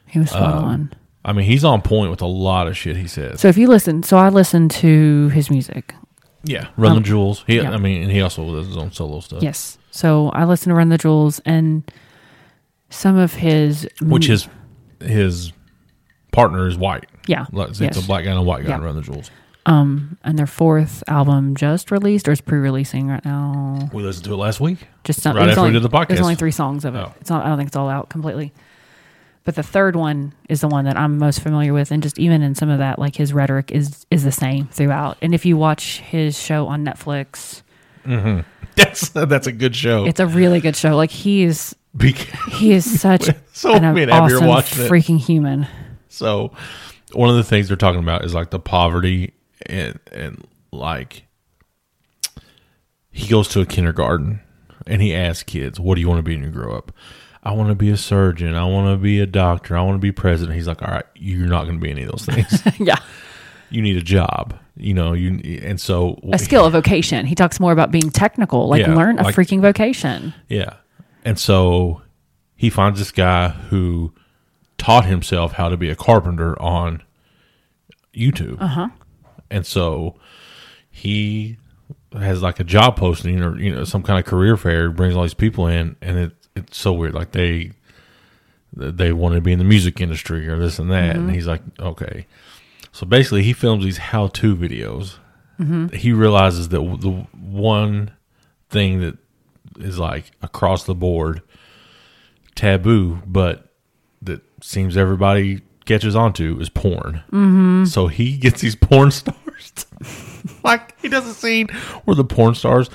he was spot Um, on. I mean, he's on point with a lot of shit he says. So if you listen, so I listen to his music. Yeah, Run Um, the Jewels. He, yeah. I mean, and he also does his own solo stuff. Yes. So I listen to Run the Jewels and some of his which his his partner is white. yeah It's yes. a black guy and a white guy Yeah. Run the Jewels. um and their fourth album just released or is pre-releasing right now. We listened to it last week. Just not, Right after we only, did the podcast. There's only three songs of it. Oh. It's not. I don't think it's all out completely. But the third one is the one that I'm most familiar with, and just even in some of that, like his rhetoric is is the same throughout. And if you watch his show on Netflix, That's that's a good show. it's a really good show. Like he he is such So an awesome watching it. freaking human. so one of the things they're talking about is like the poverty and and like he goes to a kindergarten and he asks kids, "What do you want to be when you grow up?" I want to be a surgeon. I want to be a doctor. I want to be president. He's like, "All right, you're not going to be any of those things. yeah. you need a job." You know, you and so A skill, a vocation. He talks more about being technical, like Yeah, learn a like- freaking vocation. Yeah. And so he finds this guy who taught himself how to be a carpenter on YouTube. Uh-huh. And so he has like a job posting or you know some kind of career fair brings all these people in and it, it's so weird. Like they they want to be in the music industry or this and that. And he's like okay. So basically he films these how-to videos. He realizes that the one thing that is like across the board taboo, but that seems everybody catches onto is porn. Mm-hmm. So he gets these porn stars. like he does a scene where the porn stars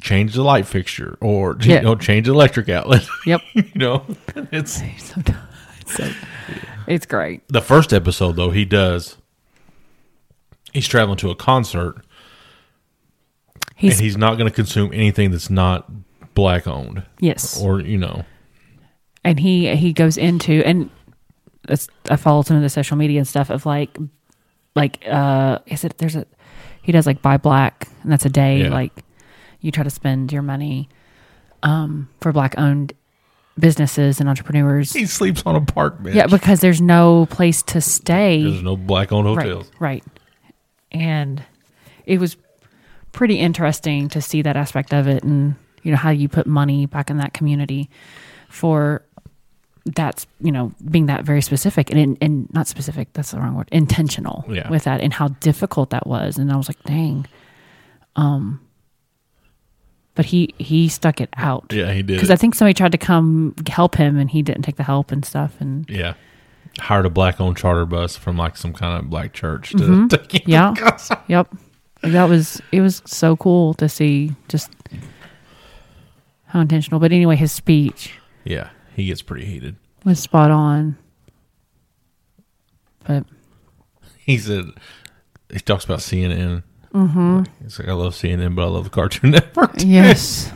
change the light fixture or you Yeah. know change the electric outlet. Yep. you know, it's so, so it's great. the first episode though. He does. He's traveling to a concert He's, and he's not going to consume anything that's not black owned yes. or you know and he he goes into and it's, I follow some of the social media and stuff of like like uh is it there's a he does like buy black and that's a day Yeah. like you try to spend your money um for black owned businesses and entrepreneurs he sleeps on a park bench. yeah because there's no place to stay There's no black owned right hotels. right and it was pretty interesting to see that aspect of it and you know how you put money back in that community for that's you know being that very specific and and not specific that's the wrong word intentional Yeah. with that and how difficult that was and I was like dang um but he he stuck it out Yeah, he did. because. I think somebody tried to come help him and he didn't take the help and stuff and yeah. Hired a black owned charter bus from like some kind of black church to take him Mm-hmm. Yeah. Yep that was it was so cool to see just how intentional. But anyway, his speech Yeah, he gets pretty heated. was spot on. But He said he talks about CNN. Mm-hmm. He's like, I love CNN, but I love the Cartoon Network. yes,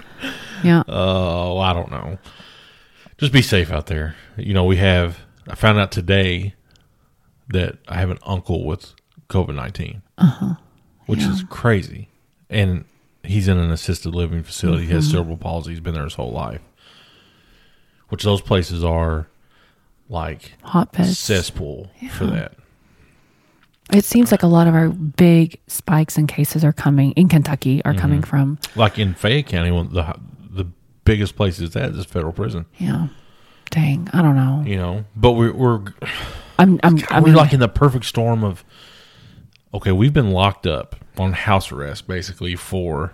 yeah, Oh, I don't know. Just be safe out there. You know, we have. I found out today that I have an uncle with COVID 19 uh-huh which yeah. is crazy. And he's in an assisted living facility. Mm-hmm. He has mm-hmm. cerebral palsy. He's been there his whole life. Which those places are like hotbeds, cesspool yeah. for that. It seems like a lot of our big spikes and cases are coming in Kentucky are mm-hmm. coming from like in Fayette County. One the the biggest place is that is federal prison. Yeah, dang, I don't know. You know, but we're we're I'm I'm, I mean, we're like in the perfect storm of okay, we've been locked up on house arrest basically for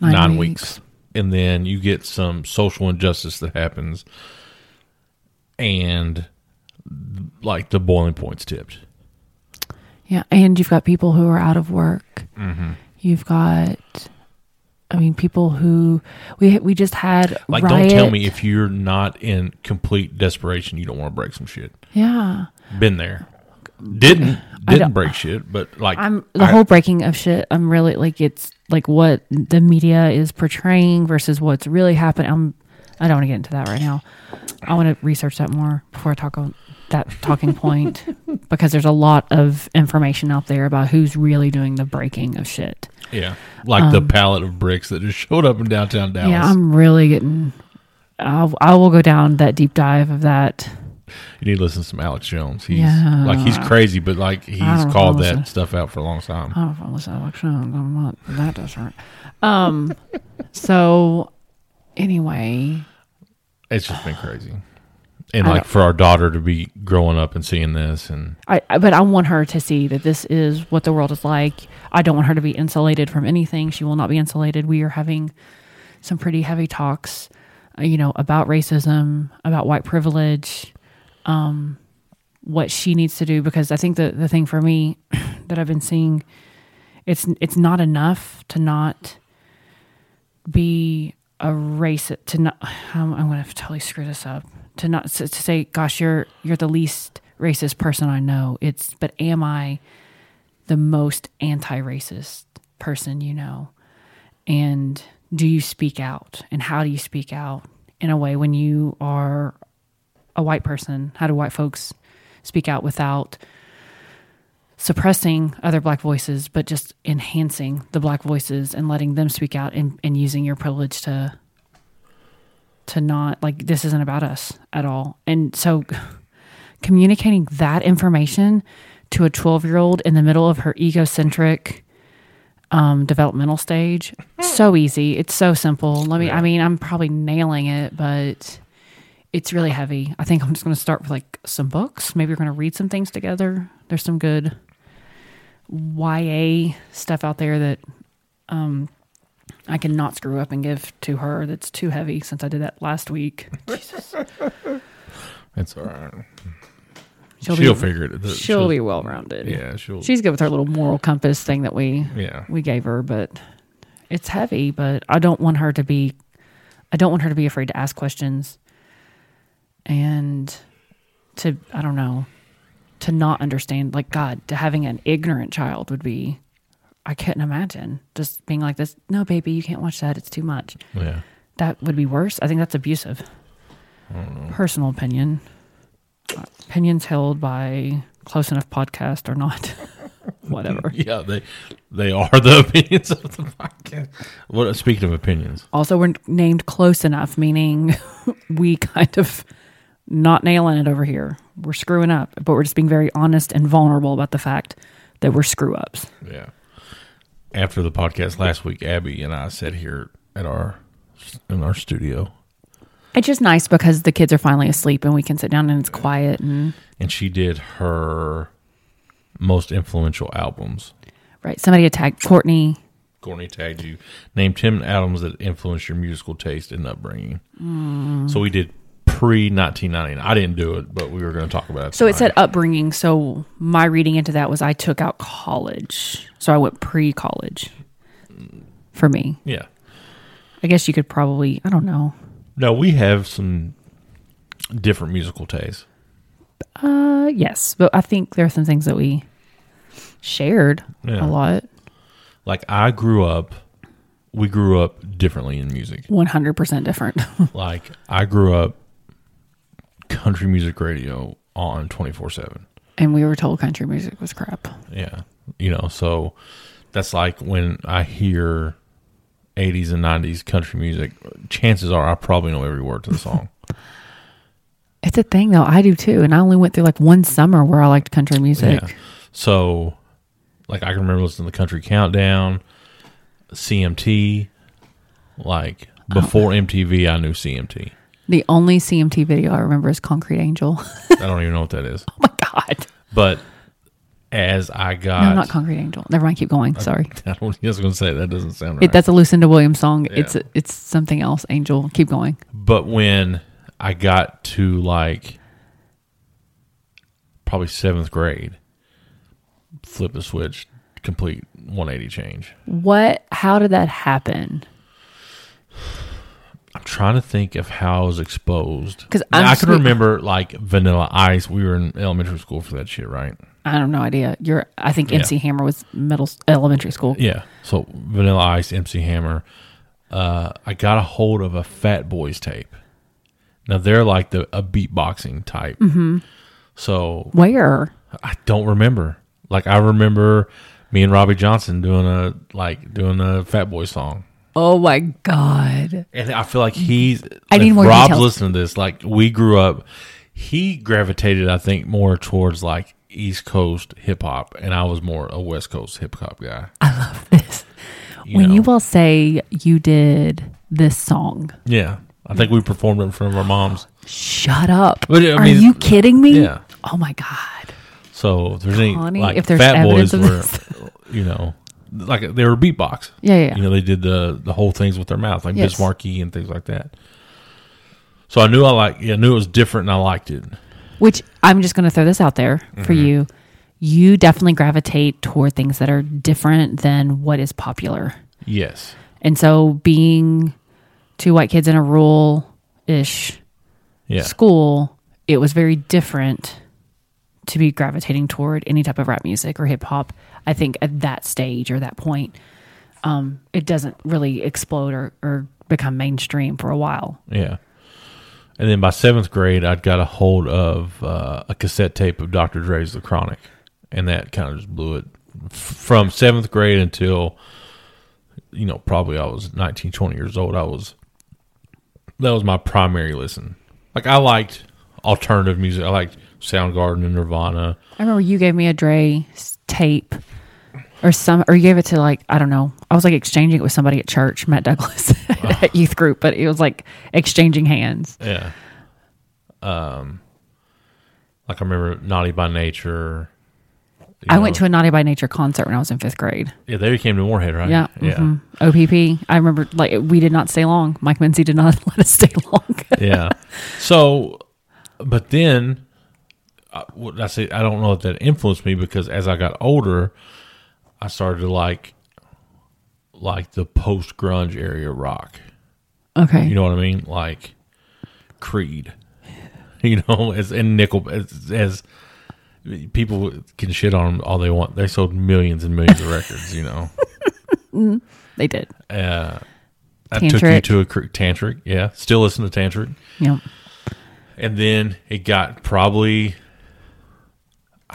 Nine nine, weeks. weeks. and then you get some social injustice that happens, and like the boiling point's tipped. Yeah, and you've got people who are out of work. Mm-hmm. You've got, I mean, people who we we just had. Like, riot. don't tell me if you're not in complete desperation, you don't want to break some shit. Yeah, Been there, didn't didn't break shit, but like I'm the I- whole breaking of shit. I'm really like it's like what the media is portraying versus what's really happening. I'm. I don't want to get into that right now. I want to research that more before I talk on that talking point because there's a lot of information out there about who's really doing the breaking of shit. yeah, like the pallet of bricks that just showed up in downtown Dallas. Um, Yeah, I'm really getting. I'll, I will go down that deep dive of that. You need to listen to some Alex Jones. He's Yeah. like he's crazy, but like he's don't know if called that stuff out for a long time. I don't listen Alex Jones. I'm not that different. Um. so, anyway, It's just been crazy. And I like for our daughter to be growing up and seeing this and I, I but I want her to see that this is what the world is like. I don't want her to be insulated from anything. She will not be insulated. We are having some pretty heavy talks, uh, you know, about racism, about white privilege, um, what she needs to do. Because I think the the thing for me that I've been seeing, it's it's not enough to not be a racist. To not, I'm, I'm going to totally screw this up. To not to say, "Gosh, you're you're the least racist person I know." It's, but am I the most anti-racist person you know? And do you speak out and how do you speak out in a way when you are a white person? How do white folks speak out without suppressing other black voices, but just enhancing the black voices and letting them speak out and, and using your privilege to to not like this isn't about us at all. And so communicating that information to a 12 year old in the middle of her egocentric um, developmental stage, so easy. It's so simple. Let me, I mean, I'm probably nailing it, but it's really heavy. I think I'm just going to start with like some books. Maybe we're going to read some things together. There's some good YA stuff out there that um, I cannot screw up and give to her that's too heavy since I did that last week. Jesus. It's all right. She'll, She'll, be, figure it. she'll, be well rounded. Yeah, she'll. She's good with her little moral compass thing that we yeah. we gave her, but it's heavy. But I don't want her to be, I don't want her to be afraid to ask questions, and to I don't know, to not understand. Like God, to having an ignorant child would be, I couldn't imagine just being like this. No, baby, you can't watch that. It's too much. Yeah. That would be worse. I think that's abusive. Mm. Personal opinion. Opinions held by close enough podcast or not. Whatever. Yeah, they they are the opinions of the podcast. What speaking of opinions, Also, we're named close enough, meaning we kind of not nailing it over here. We're screwing up, but we're just being very honest and vulnerable about the fact that we're screw ups. yeah. After the podcast last week, Abby and I sat here at our in our studio, It's just nice because the kids are finally asleep and we can sit down and it's quiet and and she did her most influential albums. right. Somebody attacked Courtney. Courtney tagged you. Name ten albums that influenced your musical taste and upbringing. Mm. So we did pre nineteen ninety nine. I didn't do it, but we were going to talk about it. So it said upbringing. So my reading into that was I took out college. So I went pre college for me. yeah. I guess you could probably, I don't know. No, we have some different musical tastes. Uh, yes, but I think there are some things that we shared Yeah. a lot. Like I grew up, we grew up differently in music. 100% different. Like I grew up country music radio on twenty four seven. and we were told country music was crap. Yeah, you know, so that's like when I hear eighties and nineties country music. Chances are I probably know every word to the song. It's a thing though. I do too. And I only went through like one summer where I liked country music. Yeah. So, like, I can remember listening to the Country Countdown, CMT. Like oh, before MTV, I knew CMT. The only CMT video I remember is Concrete Angel. I don't even know what that is. oh my God. But as I got, No, not Concrete Angel. Never mind. Keep going. Sorry. I, don't, I was going to say that doesn't sound right. It, that's a Lucinda Williams song. It's it's something else. Angel. Keep going. but when I got to like probably seventh grade, flip the switch, complete 180 change. What? How did that happen? Trying to think of how I was exposed. Because I'm can sweet- remember like Vanilla Ice. We were in elementary school for that shit, right? I have no idea. You're. I think Yeah. MC Hammer was middle elementary school. Yeah. So Vanilla Ice, MC Hammer. Uh, I got a hold of a Fat Boys tape. Now they're like the a beatboxing type. Mm-hmm. So Where? I don't remember. Like I remember me and Robbie Johnson doing a like doing a Fat Boy song. Oh my God. And I feel like he's. I need more Rob's details. listening to this. Like we grew up, he gravitated, I think, more towards like East Coast hip hop, and I was more a West Coast hip hop guy. I love this. You when know? you will say you did this song, yeah, I think we performed it in front of our moms. shut up. But, I Are you kidding me? yeah. Oh my God. So if there's any like if there's Fat Boys were, you know, like they were beatbox. Yeah, yeah. You know, they did the the whole things with their mouth, like Yes. Biz Markie and things like that. So I knew I like, yeah, I knew it was different, and I liked it. Which I'm just going to throw this out there for Mm-hmm. you. You definitely gravitate toward things that are different than what is popular. Yes. And so being two white kids in a rural ish Yeah. school, it was very different to be gravitating toward any type of rap music or hip hop. I think at that stage or that point. um, it doesn't really explode or, or become mainstream for a while. Yeah. And then by seventh grade, I'd got a hold of uh, a cassette tape of Dr. Dre's The Chronic, and that kind of just blew it from seventh grade until, you know, probably I was 19, 20 years old. I was that was my primary listen. Like I liked alternative music. I liked Soundgarden and Nirvana. I remember you gave me a Dre tape or some, or you gave it to like, I don't know. I was like exchanging it with somebody at church, Matt Douglas at youth group, but it was like exchanging hands. Yeah. Um, like I remember Naughty by Nature. you I went to a Naughty by Nature concert when I was in fifth grade. yeah. They came to Morehead, right? Yeah. yeah. mhm. OPP. I remember like we did not stay long. Mike Mincy did not let us stay long. yeah. So, but then, what I say, I don't know if that influenced me because as I got older, I started to like, like the post grunge area rock. okay. You know what I mean? Like Creed. You know, as and Nickel as, as people can shit on them all they want. They sold millions and millions of records. You know. they did. Uh, I took you to a tantric. Yeah, still listen to tantric. Yep. and then it got probably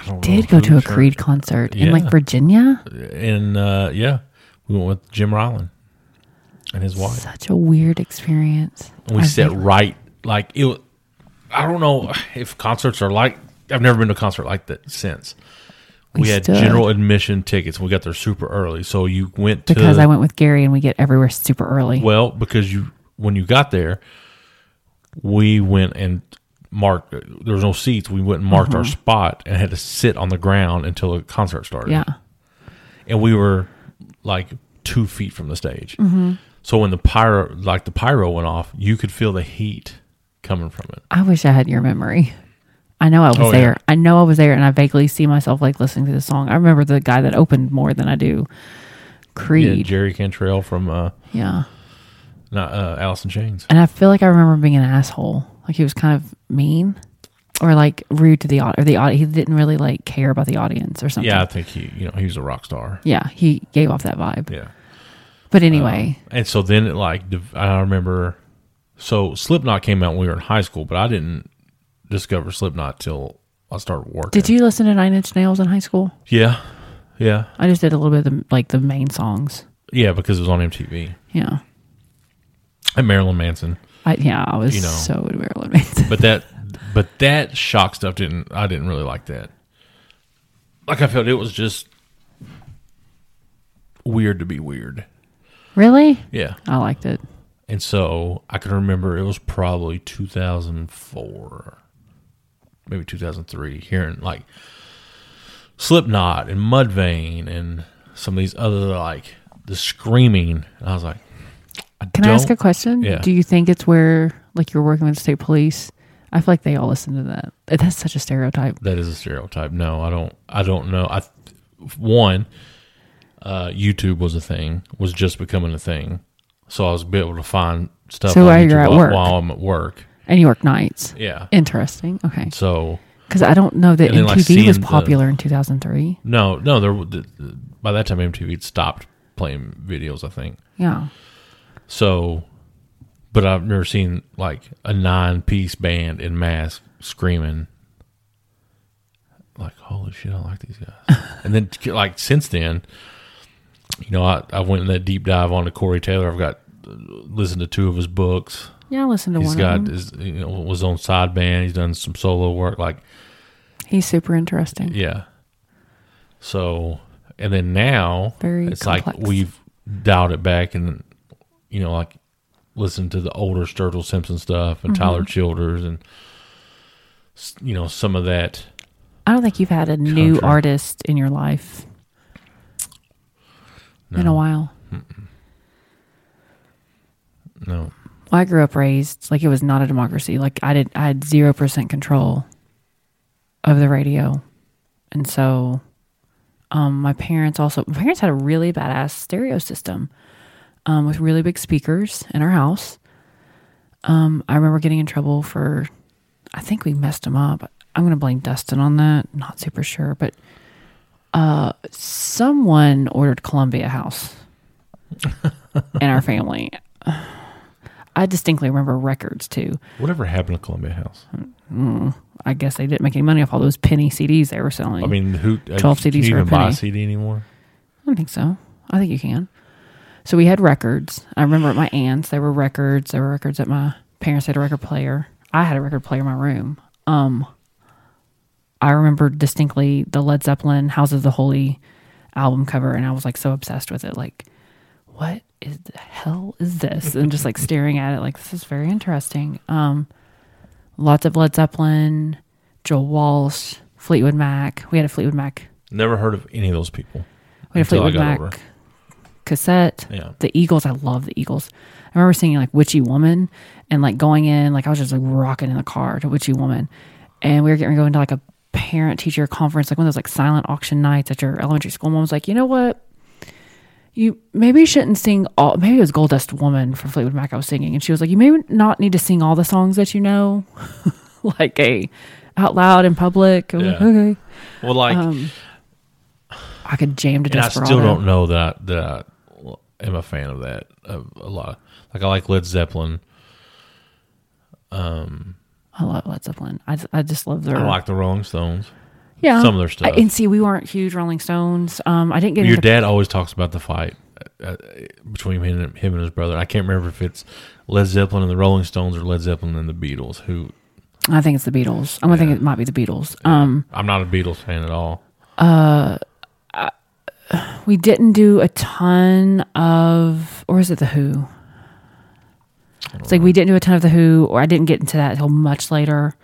I Did go to a who Creed concert in like Virginia. and uh, yeah, we went with Jim Ryland and his wife. Such a weird experience. And we I sat think- right like it. wa- I don't know if concerts are like. I've never been to a concert like that since. We, We had stood. general admission tickets. We got there super early, so you went to because I went with Gary and we get everywhere super early. Well, because you when you got there, we went and marked. There was no seats. We went and marked our spot and had to sit on the ground until the concert started. Mm-hmm. yeah. and we were like two feet from the stage. Mm-hmm. So when the pyro, like the pyro went off, you could feel the heat coming from it. I wish I had your memory. I know I was Oh, yeah. there. I know I was there, and I vaguely see myself like listening to the song. I remember the guy that opened more than I do. Yeah, Creed. Jerry Cantrell from uh, Yeah. not uh, Alice in Chains. And I feel like I remember being an asshole. Like he was kind of mean or like rude to the. Or the audi- he didn't really like care about the audience or something. Yeah, I think he, you know, he was a rock star. Yeah. He gave off that vibe. Yeah. But anyway, um, And so then it like I remember so Slipknot came out when we were in high school, but I didn't discover Slipknot till I started working. did you listen to Nine Inch Nails in high school? Yeah. Yeah. I just did a little bit of the, like the main songs. Yeah, because it was on MTV. Yeah. And Marilyn Manson. I, yeah, I was You know. so into Marilyn Manson. But that but that shock stuff didn't I didn't really like that. Like I felt it was just weird to be weird. really? Yeah. I liked it. And so I can remember it was probably 2004, maybe 2003, hearing like Slipknot and Mudvayne and some of these other like the screaming. And I was like, I Can I ask a question? Yeah. Do you think it's where like you're working with the state police? I feel like they all listen to that. That's such a stereotype. That is a stereotype. No, I don't. I don't know. I one, uh, YouTube was a thing, was just becoming a thing, so I was able to find stuff. So while you're at work. while I'm at work. And you work nights. Yeah. Interesting. Okay. So Because I don't know that then, like, MTV was seeing the- popular in 2003. no, no. There the, by that time MTV had stopped playing videos. I think Yeah. So. But I've never seen like a nine piece band in mass screaming. Like holy shit! I like these guys. and then like since then, you know, I, I went in that deep dive onto Corey Taylor. I've got listened to two of his books. Yeah, I listened to He's one of got his you know was on side band. He's done some solo work. Like He's super interesting. yeah. So and then now Very it's complex. like we've dialed it back and you know like listen to the older Sturgill Simpson stuff and Mm-hmm. Tyler Childers and you know some of that. I don't think you've had a new artist in your life in a No. while. No, Well, I grew up raised like it was not a democracy. Like I did, I had zero percent control of the radio, and so um, my parents also. My parents had a really badass stereo system um, with really big speakers in our house. Um, I remember getting in trouble for. I think we messed them up. I'm going to blame Dustin on that. Not super sure, but uh, someone ordered Columbia House in our family. I distinctly remember records too. Whatever happened to Columbia House? I guess they didn't make any money off all those penny CDs they were selling. I mean, who? 12 can CDs for a even buy a penny. CD anymore? I don't think so. I think you can. So we had records. I remember at my aunt's there were records. There were records at my parents had a record player. I had a record player in my room. Um I remember distinctly the Led Zeppelin House of the Holy album cover and I was like so obsessed with it. Like, what is the hell is this? And just like staring at it like this is very interesting. Um lots of Led Zeppelin, Joe Walsh, Fleetwood Mac. We had a Fleetwood Mac Never heard of any of those people. we had a Fleetwood Mac older. Cassette. Yeah. The Eagles, I love the Eagles. I remember singing like Witchy Woman and like going in, like I was just like rocking in the car to Witchy Woman. And we were getting ready to go into like a parent teacher conference, like one of those like silent auction nights at your elementary school. Mom was like, you know what? You maybe shouldn't sing all, maybe it was Gold Dust Woman from Fleetwood Mac I was singing. And she was like, you may not need to sing all the songs that you know, like a out loud in public. I was like, okay. Well, like, Um, I could jam to and I still don't know that that am a fan of that of a lot. Like, I like Led Zeppelin. I love Led Zeppelin. I, I just love their I like the Rolling Stones. yeah some of their stuff. I, and see, we weren't huge Rolling Stones. Um, I didn't get Your into dad always talks about the fight uh, between him and, him and his brother. I can't remember if it's Led Zeppelin and the Rolling Stones or Led Zeppelin and the Beatles. Who I think it's the Beatles. I'm gonna think it might be the Beatles. Um, I'm not a Beatles fan at all. We didn't do a ton of, or is it the Who? It's like we didn't do a ton of the Who, or I didn't get into that until much later,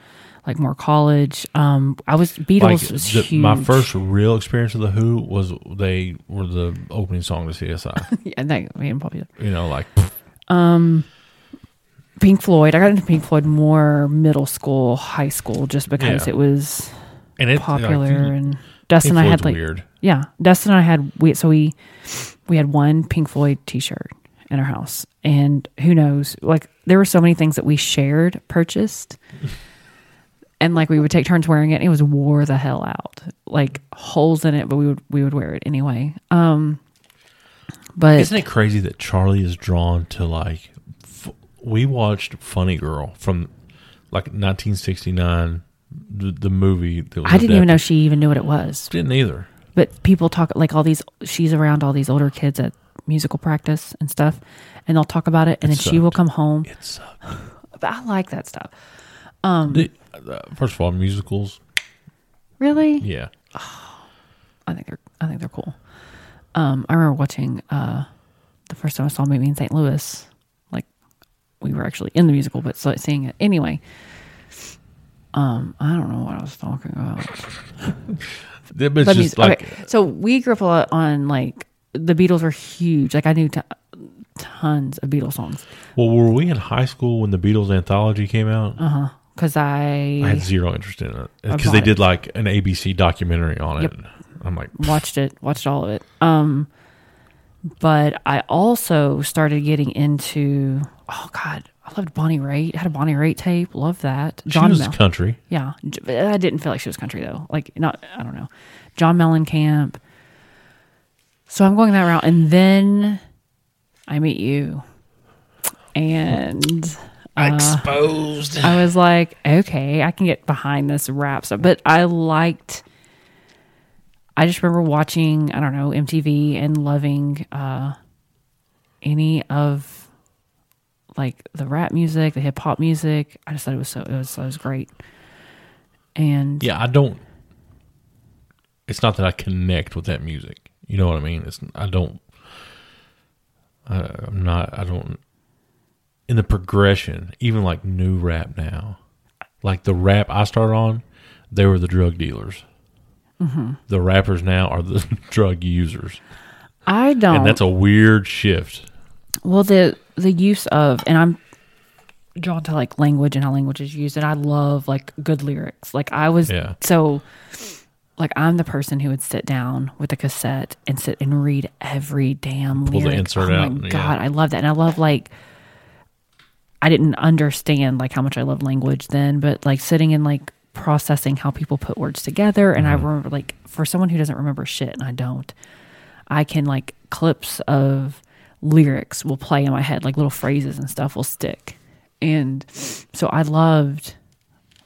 like more college. Um, I was Beatles Like was the- huge. my first real experience of the Who was they were the opening song to CSI. yeah, they, I mean, probably you know, like um, Pink Floyd. I got into Pink Floyd more middle school, high school, just because Yeah. it was and it popular. Like, and Dustin, Pink and I had like weird. Yeah, Dustin and I had we so we we had one Pink Floyd T-shirt in our house, and who knows? Like there were so many things that we shared, purchased, and like we would take turns wearing it. And it was wore the hell out, like holes in it, but we would we would wear it anyway. Um, but Isn't it crazy that Charlie is drawn to like? F- we watched Funny Girl from like 1969, the, the movie. That was I didn't even know she even knew what it was. didn't either. But people talk like all these she's around all these older kids at musical practice and stuff and they'll talk about it and It then she will come home. It sucked. but i like that stuff. The- uh, first of all, musicals. really? Yeah, i think they're i think they're cool. Um i remember watching uh the first time i saw maybe in st louis like we were actually in the musical but so seeing it. Anyway um i don't know what i was talking about It- but it's Let me- like okay. So we grew up a lot on like the Beatles were huge. Like I knew t- tons of Beatles songs. well, were we in high school when the Beatles anthology came out? Uh huh. Because I, I had zero interest in it because they did like an ABC documentary on it. Yep. I'm like, watched it, watched all of it. Um, but I also started getting into. Oh God, I loved Bonnie Raitt. I had a Bonnie Raitt tape. Love that. she John was Mel- country. Yeah, I didn't feel like she was country though. Like not, I don't know, John Mellencamp. So I'm going that route, and then I meet you, and Exposed. I was like, okay, I can get behind this rap stuff. But I liked. I just remember watching, I don't know, MTV and loving uh, any of like the rap music, the hip hop music. I just thought it was so it was it was great. And Yeah, I don't. It's not that I connect with that music. You know what I mean? It's I don't. I, I'm not. I don't. In the progression, even like new rap now, like the rap I started on, they were the drug dealers. Mm-hmm. The rappers now are the drug users, I don't. and that's a weird shift. Well, the the use of and I'm drawn to like language and how language is used, and I love like good lyrics. Like I was Yeah. so like I'm the person who would sit down with a cassette and sit and read every damn Pull the lyric. insert oh out, my yeah. god, I love that, and I love like I didn't understand like how much I love language then, but like sitting and like processing how people put words together, and Mm-hmm. I remember like for someone who doesn't remember shit, and I don't. I can like clips of lyrics will play in my head, like little phrases and stuff will stick. And so I loved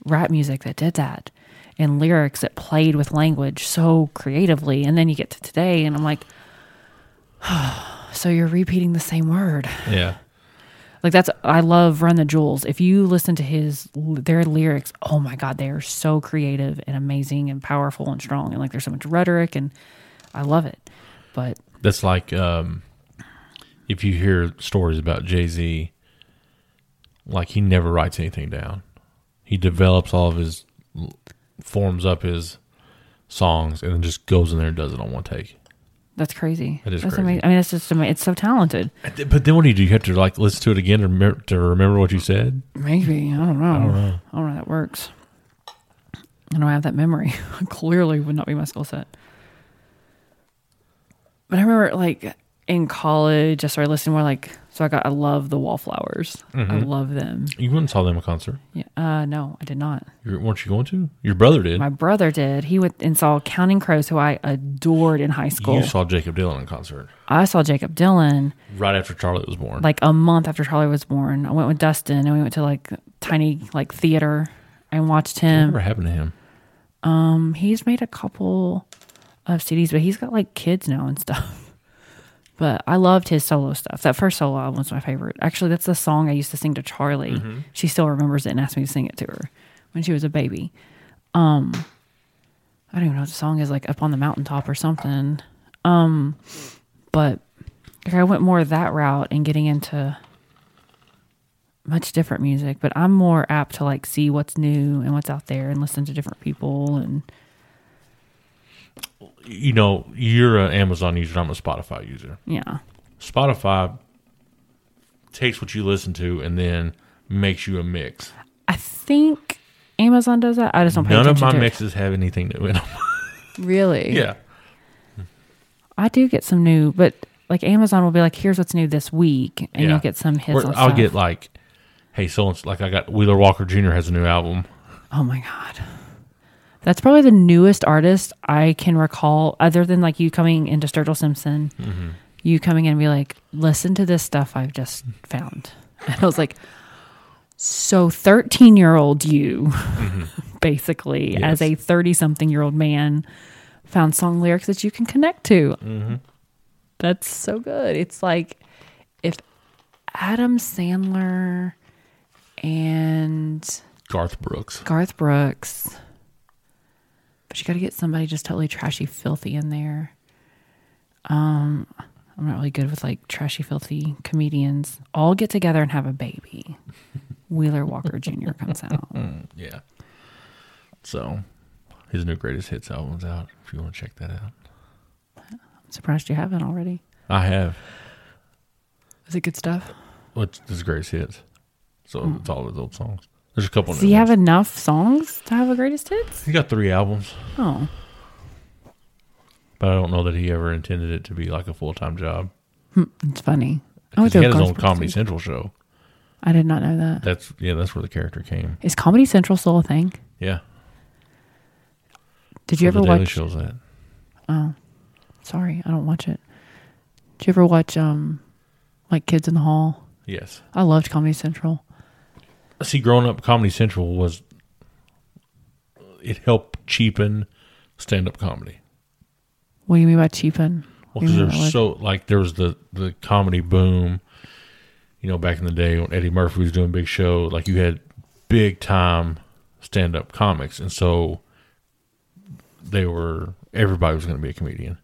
rap music that did that and lyrics that played with language so creatively. And then you get to today, and I'm like, so you're repeating the same word. Yeah. Like that's I love Run the Jewels. If you listen to his their lyrics, oh my god, they are so creative and amazing and powerful and strong and like there's so much rhetoric and I love it. But That's like um, if you hear stories about Jay Z, like he never writes anything down. He develops all of his, forms up his songs, and then just goes in there and does it on one take. that's crazy. That is that's crazy. amazing. I mean, it's just amazing. It's so talented. But then what do you do? You have to like listen to it again to remember, to remember what you said. Maybe I don't know. I don't know. I don't know. how that works. I don't have that memory. Clearly, would not be my skill set. But I remember, like in college, I started listening more. Like, so I got. I love the Wallflowers. I love them. You went and saw them at a concert. Yeah. Uh, no, I did not. You, weren't you going to? Your brother did. My brother did. He went and saw Counting Crows, who I adored in high school. You saw Jakob Dylan in concert I saw Jakob Dylan right after Charlie was born. like a month after Charlie was born. I went with Dustin and we went to like tiny like theater and watched him. Whatever happened to him? Um, he's made a couple of CDs, but he's got like kids now and stuff. But I loved his solo stuff. That first solo album was my favorite. Actually, that's the song I used to sing to Charlie. She still remembers it and asked me to sing it to her when she was a baby. Um, I don't even know what the song is, like up on the mountaintop or something. Um, but like, I went more that route and getting into much different music. But I'm more apt to like see what's new and what's out there and listen to different people and You know, you're an Amazon user. I'm a Spotify user. yeah. Spotify takes what you listen to and then makes you a mix. I think Amazon does that. I just don't pay None of my mixes have anything new in them. Really? yeah. I do get some new, but like Amazon will be like, "Here's what's new this week," and Yeah. you'll get some hits. Or I'll stuff. get like, hey, so like I got Wheeler Walker Jr. has a new album. Oh my god, that's probably the newest artist I can recall, other than like you coming into Sturgill Simpson, Mm-hmm. you coming in and be like, "Listen to this stuff I've just found," and I was like, "So thirteen year old you, basically, Mm-hmm. Yes. as a thirty something year old man, found song lyrics that you can connect to." Mm-hmm. That's so good. It's like if Adam Sandler and Garth Brooks. Garth Brooks, but you got to get somebody just totally trashy, filthy in there. Um, I'm not really good with like trashy, filthy comedians. All get together and have a baby. Wheeler Walker Jr. comes out. Yeah. So his new greatest hits album's out. If you want to check that out, I'm surprised you haven't already. I have. Is it good stuff? What's his greatest hits? So it's all his old songs. There's a couple. Does he have ones. enough songs to have a greatest hits? He got three albums, Oh, but I don't know that he ever intended it to be like a full time job. it's funny. I went he to a had his own Comedy. Central show. I did not know that. That's yeah, that's where the character came. Is Comedy Central still a thing? Yeah. Did you Where ever the Daily watch? Show's at. Oh, sorry, I don't watch it. Did you ever watch um, like Kids in the Hall? Yes. I loved Comedy Central. See, growing up, Comedy Central was it helped cheapen stand up comedy. What do you mean by cheapen? Well, because there's so like there was the the comedy boom. You know, back in the day when Eddie Murphy was doing big show, like you had big time stand up comics, and so they were everybody was going to be a comedian.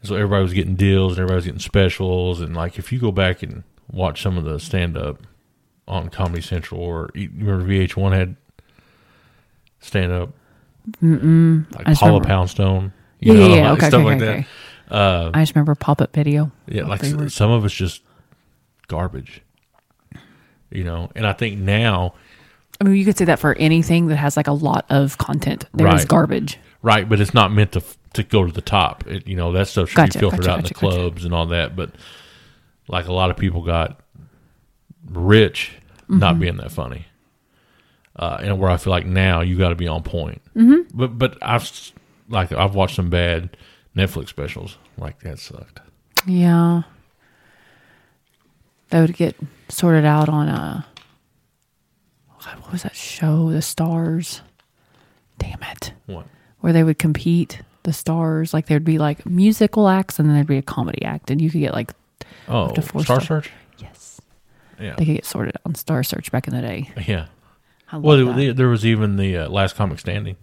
And so everybody was getting deals and everybody was getting specials, and like if you go back and watch some of the stand up on Comedy Central or you remember VH1 had stand up, like I just Paula remember- Poundstone, you yeah, know, yeah. like Okay, stuff okay, like okay, that. okay. Uh, I just remember pop up video. yeah, like s- some of it's just garbage, you know. And I think now, I mean, you could say that for anything that has like a lot of content. That is Right. garbage. right? But it's not meant to f- to go to the top. It, you know, that stuff should Gotcha, be filtered gotcha, out in the gotcha, gotcha. clubs and all that. But like a lot of people got rich not Mm-hmm. being that funny, uh, and where I feel like now you got to be on point. Mm-hmm. But but I've like I've watched some bad Netflix specials like that sucked. Yeah. They would get sorted out on a God, what was that show? The Stars. Damn it. What? Where they would compete. The stars, like there'd be like musical acts, and then there'd be a comedy act, and you could get like Oh, Star star. Search. Yeah, they could get sorted on Star Search back in the day. yeah. Well, there- there was even the uh, Last Comic Standing.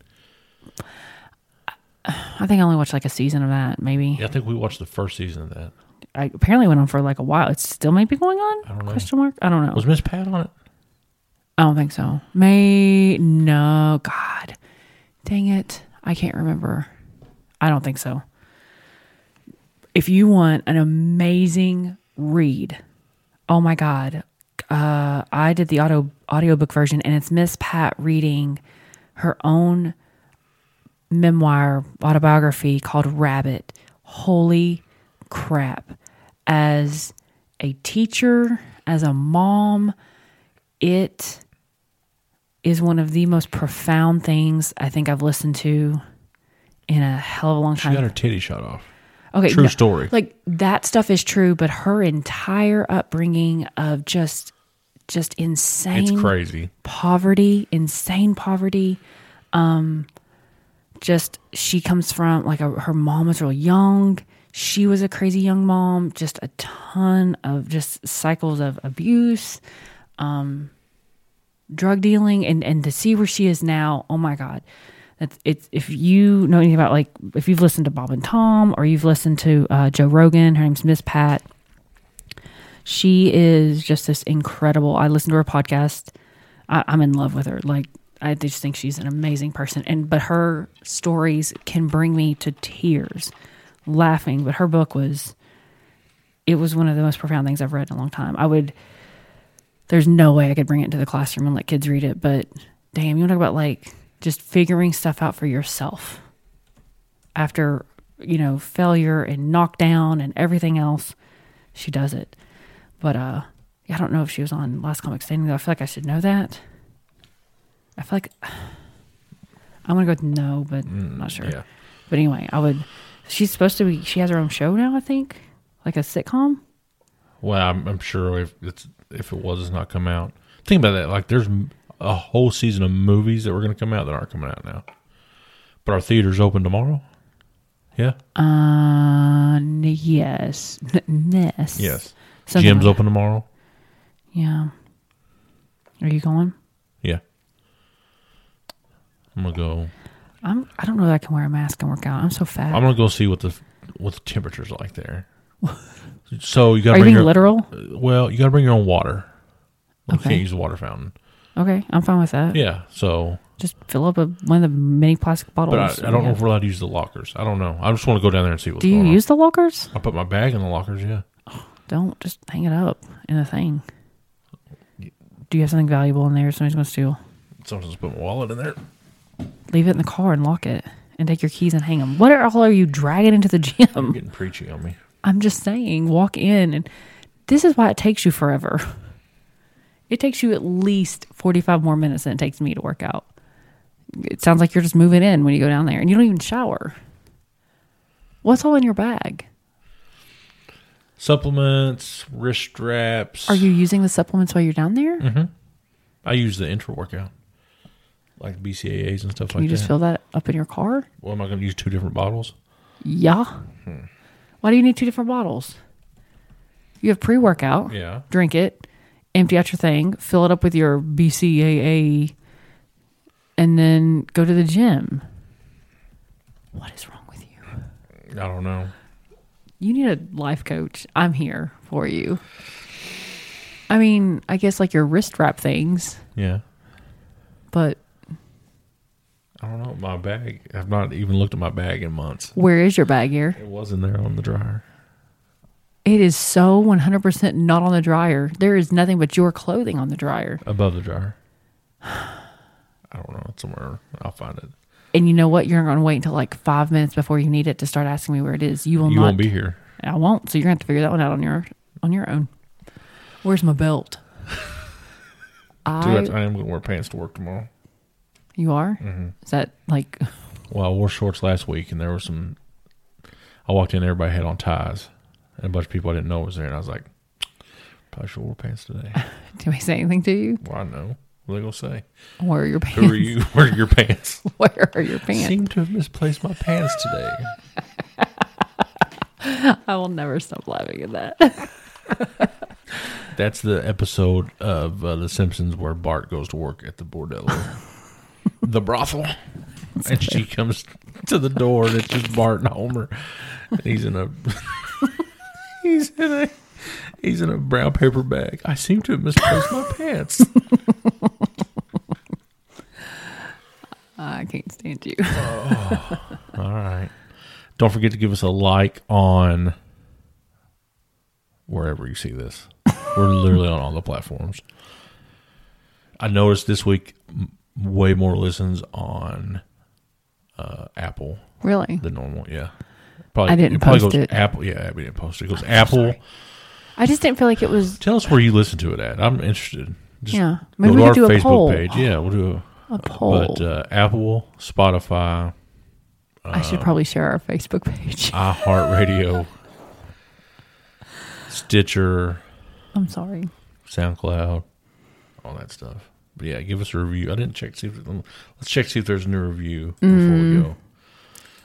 I think I only watched like a season of that, maybe. Yeah, I think we watched the first season of that. I apparently went on for like a while. It's still maybe going on. I don't know. Question mark. I don't know. Was Miss Pat on it? I don't think so. May no. God, dang it! I can't remember. I don't think so. If you want an amazing read, oh my God, uh, I did the audio audiobook version, and it's Miss Pat reading her own memoir autobiography called Rabbit. Holy crap! As a teacher, as a mom, it is one of the most profound things I think I've listened to in a hell of a long time. She got her titty shot off. okay, true no, story. Like that stuff is true, but her entire upbringing of just just insane It's crazy. poverty, insane poverty. Um, just she comes from like a, her mom was real young. She was a crazy young mom. Just a ton of just cycles of abuse, um, drug dealing, and and to see where she is now. Oh my God, that's it's if you know anything about like if you've listened to Bob and Tom or you've listened to uh, Joe Rogan. Her name's Miss Pat. She is just this incredible. I listen to her podcast. I, I'm in love with her. Like I just think she's an amazing person. And but her stories can bring me to tears, laughing. But her book was, it was one of the most profound things I've read in a long time. I would. There's no way I could bring it into the classroom and let kids read it. But damn, you want to talk about like just figuring stuff out for yourself after you know failure and knockdown and everything else. She does it. But uh, I don't know if she was on Last Comic Standing. Though I feel like I should know that. I feel like I'm gonna go with no, but I'm not sure. Yeah. But anyway, I would. She's supposed to be. She has her own show now. I think, like a sitcom. Well, I'm, I'm sure if it's if it was, it's not come out. Think about that. Like, there's a whole season of movies that were going to come out that aren't coming out now. But our theater's open tomorrow. Yeah. Uh, n- yes, N- yes, Yes. Something Gym's like- open tomorrow. Yeah. Are you going? Yeah. I'm gonna go. I'm. I don't know that I can wear a mask and work out. I'm so fat. I'm gonna go see what the what the temperature's like there. so you got Are to you bring being your literal? Uh, well, you got to bring your own water. You Okay. can't use a water fountain. Okay, I'm fine with that. Yeah. So, Just fill up a, one of the many plastic bottles. but I, I don't know if we're allowed to use the lockers. I don't know. I just want to go down there and see what's Do you going on. use the lockers? I put my bag in the lockers. Yeah. Don't just hang it up in a thing. Do you have something valuable in there? Somebody's going to steal. Someone's put my wallet in there. Leave it in the car and lock it, and take your keys and hang them. What are all are you dragging into the You're gym? getting preachy on me. I'm just saying, walk in, and this is why it takes you forever. It takes you at least 45 more minutes than it takes me to work out. It sounds like you're just moving in when you go down there, and you don't even shower. What's all in your bag? Supplements, wrist straps. Are you using the supplements while you're down there? Mm-hmm. I use the intra workout, like BCAAs and stuff Can like that. you just that. fill that up in your car? well, am I going to use two different bottles? Yeah. Hmm. Why do you need two different bottles? You have pre workout. Yeah. Drink it, empty out your thing, fill it up with your BCAA, and then go to the gym. What is wrong with you? I don't know. You need a life coach. I'm here for you. I mean, I guess like your wrist wrap things, Yeah. but I don't know. My bag. I've not even looked at my bag in months. where is your bag here? It wasn't there on the dryer. It is so 100% not on the dryer. There is nothing but your clothing on the dryer. Above the dryer. I don't know. It's somewhere. I'll find it. And you know what? You're going to wait until like five minutes before you need it to start asking me where it is. You will you not. won't be here. I won't. So you're going to have to figure that one out on your on your own. Where's my belt? Dude, I, I am going to wear pants to work tomorrow. you are? Mm-hmm. Is that like Well, I wore shorts last week, and there were some. I walked in, everybody had on ties, and a bunch of people I didn't know was there, and I was like, Probably should wear pants today. Do we say anything to you? well, I know. What are they gonna say? Where are your pants? Who are you? Where are your pants? Where are your pants? Seem to have misplaced my pants today. I will never stop laughing at that. That's the episode of uh, The Simpsons where Bart goes to work at the bordello, the brothel, and she comes to the door and it's just Bart and Homer. And he's in a he's in a he's in a brown paper bag. I seem to have misplaced my pants. I can't stand you. All right. Don't forget to give us a like on wherever you see this. We're literally on all the platforms. I noticed this week way more listens on uh, Apple Really? than normal. Yeah. Probably, I didn't it probably post goes it. Apple. Yeah, Abby didn't post it. It goes Apple. I just didn't feel like it was. Tell us where you listen to it at. I'm interested. Just Yeah. Maybe we could do a Facebook poll. page. Yeah, we'll do a, A poll. But uh, Apple, Spotify, I should probably share our Facebook page. iHeartRadio, Stitcher, I'm sorry. SoundCloud, all that stuff. But yeah, give us a review. I didn't check. See if, let's check see if there's a new review before Mm. we go.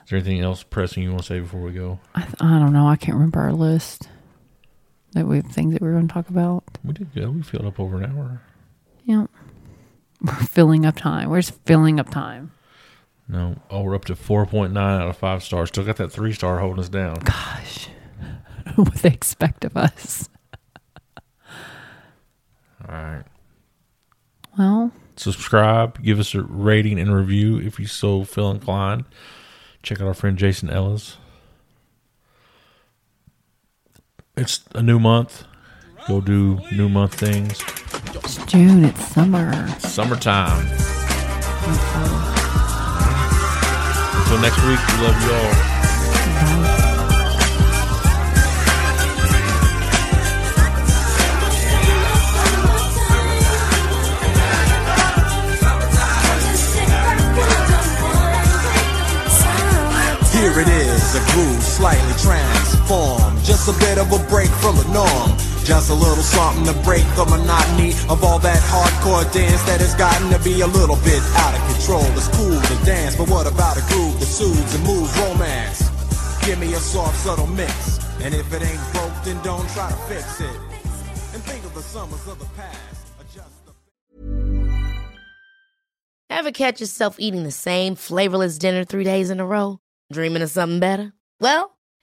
Is there anything else pressing you want to say before we go? I, th- I don't know. I can't remember our list. That we have things that we were going to talk about. We did good. We filled up over an hour. Yeah. We're filling up time. We're just filling up time. No, oh, we're up to four point nine out of five stars. Still got that three star holding us down. Gosh. what they expect of us. All right. Well, subscribe, give us a rating and review if you so feel inclined. Check out our friend Jason Ellis. It's a new month. Go do new month things. it's June. It's summer. Summertime. Until next week, we love you all. Bye. Here it is, a groove slightly transformed. Just a bit of a break from the norm. Just a little something to break the monotony of all that hardcore dance that has gotten to be a little bit out of control. It's cool to dance, but what about a groove that soothes and moves romance? Give me a soft, subtle mix. And if it ain't broke, then don't try to fix it. And think of the summers of the past. The Ever catch yourself eating the same flavorless dinner three days in a row? Dreaming of something better? Well,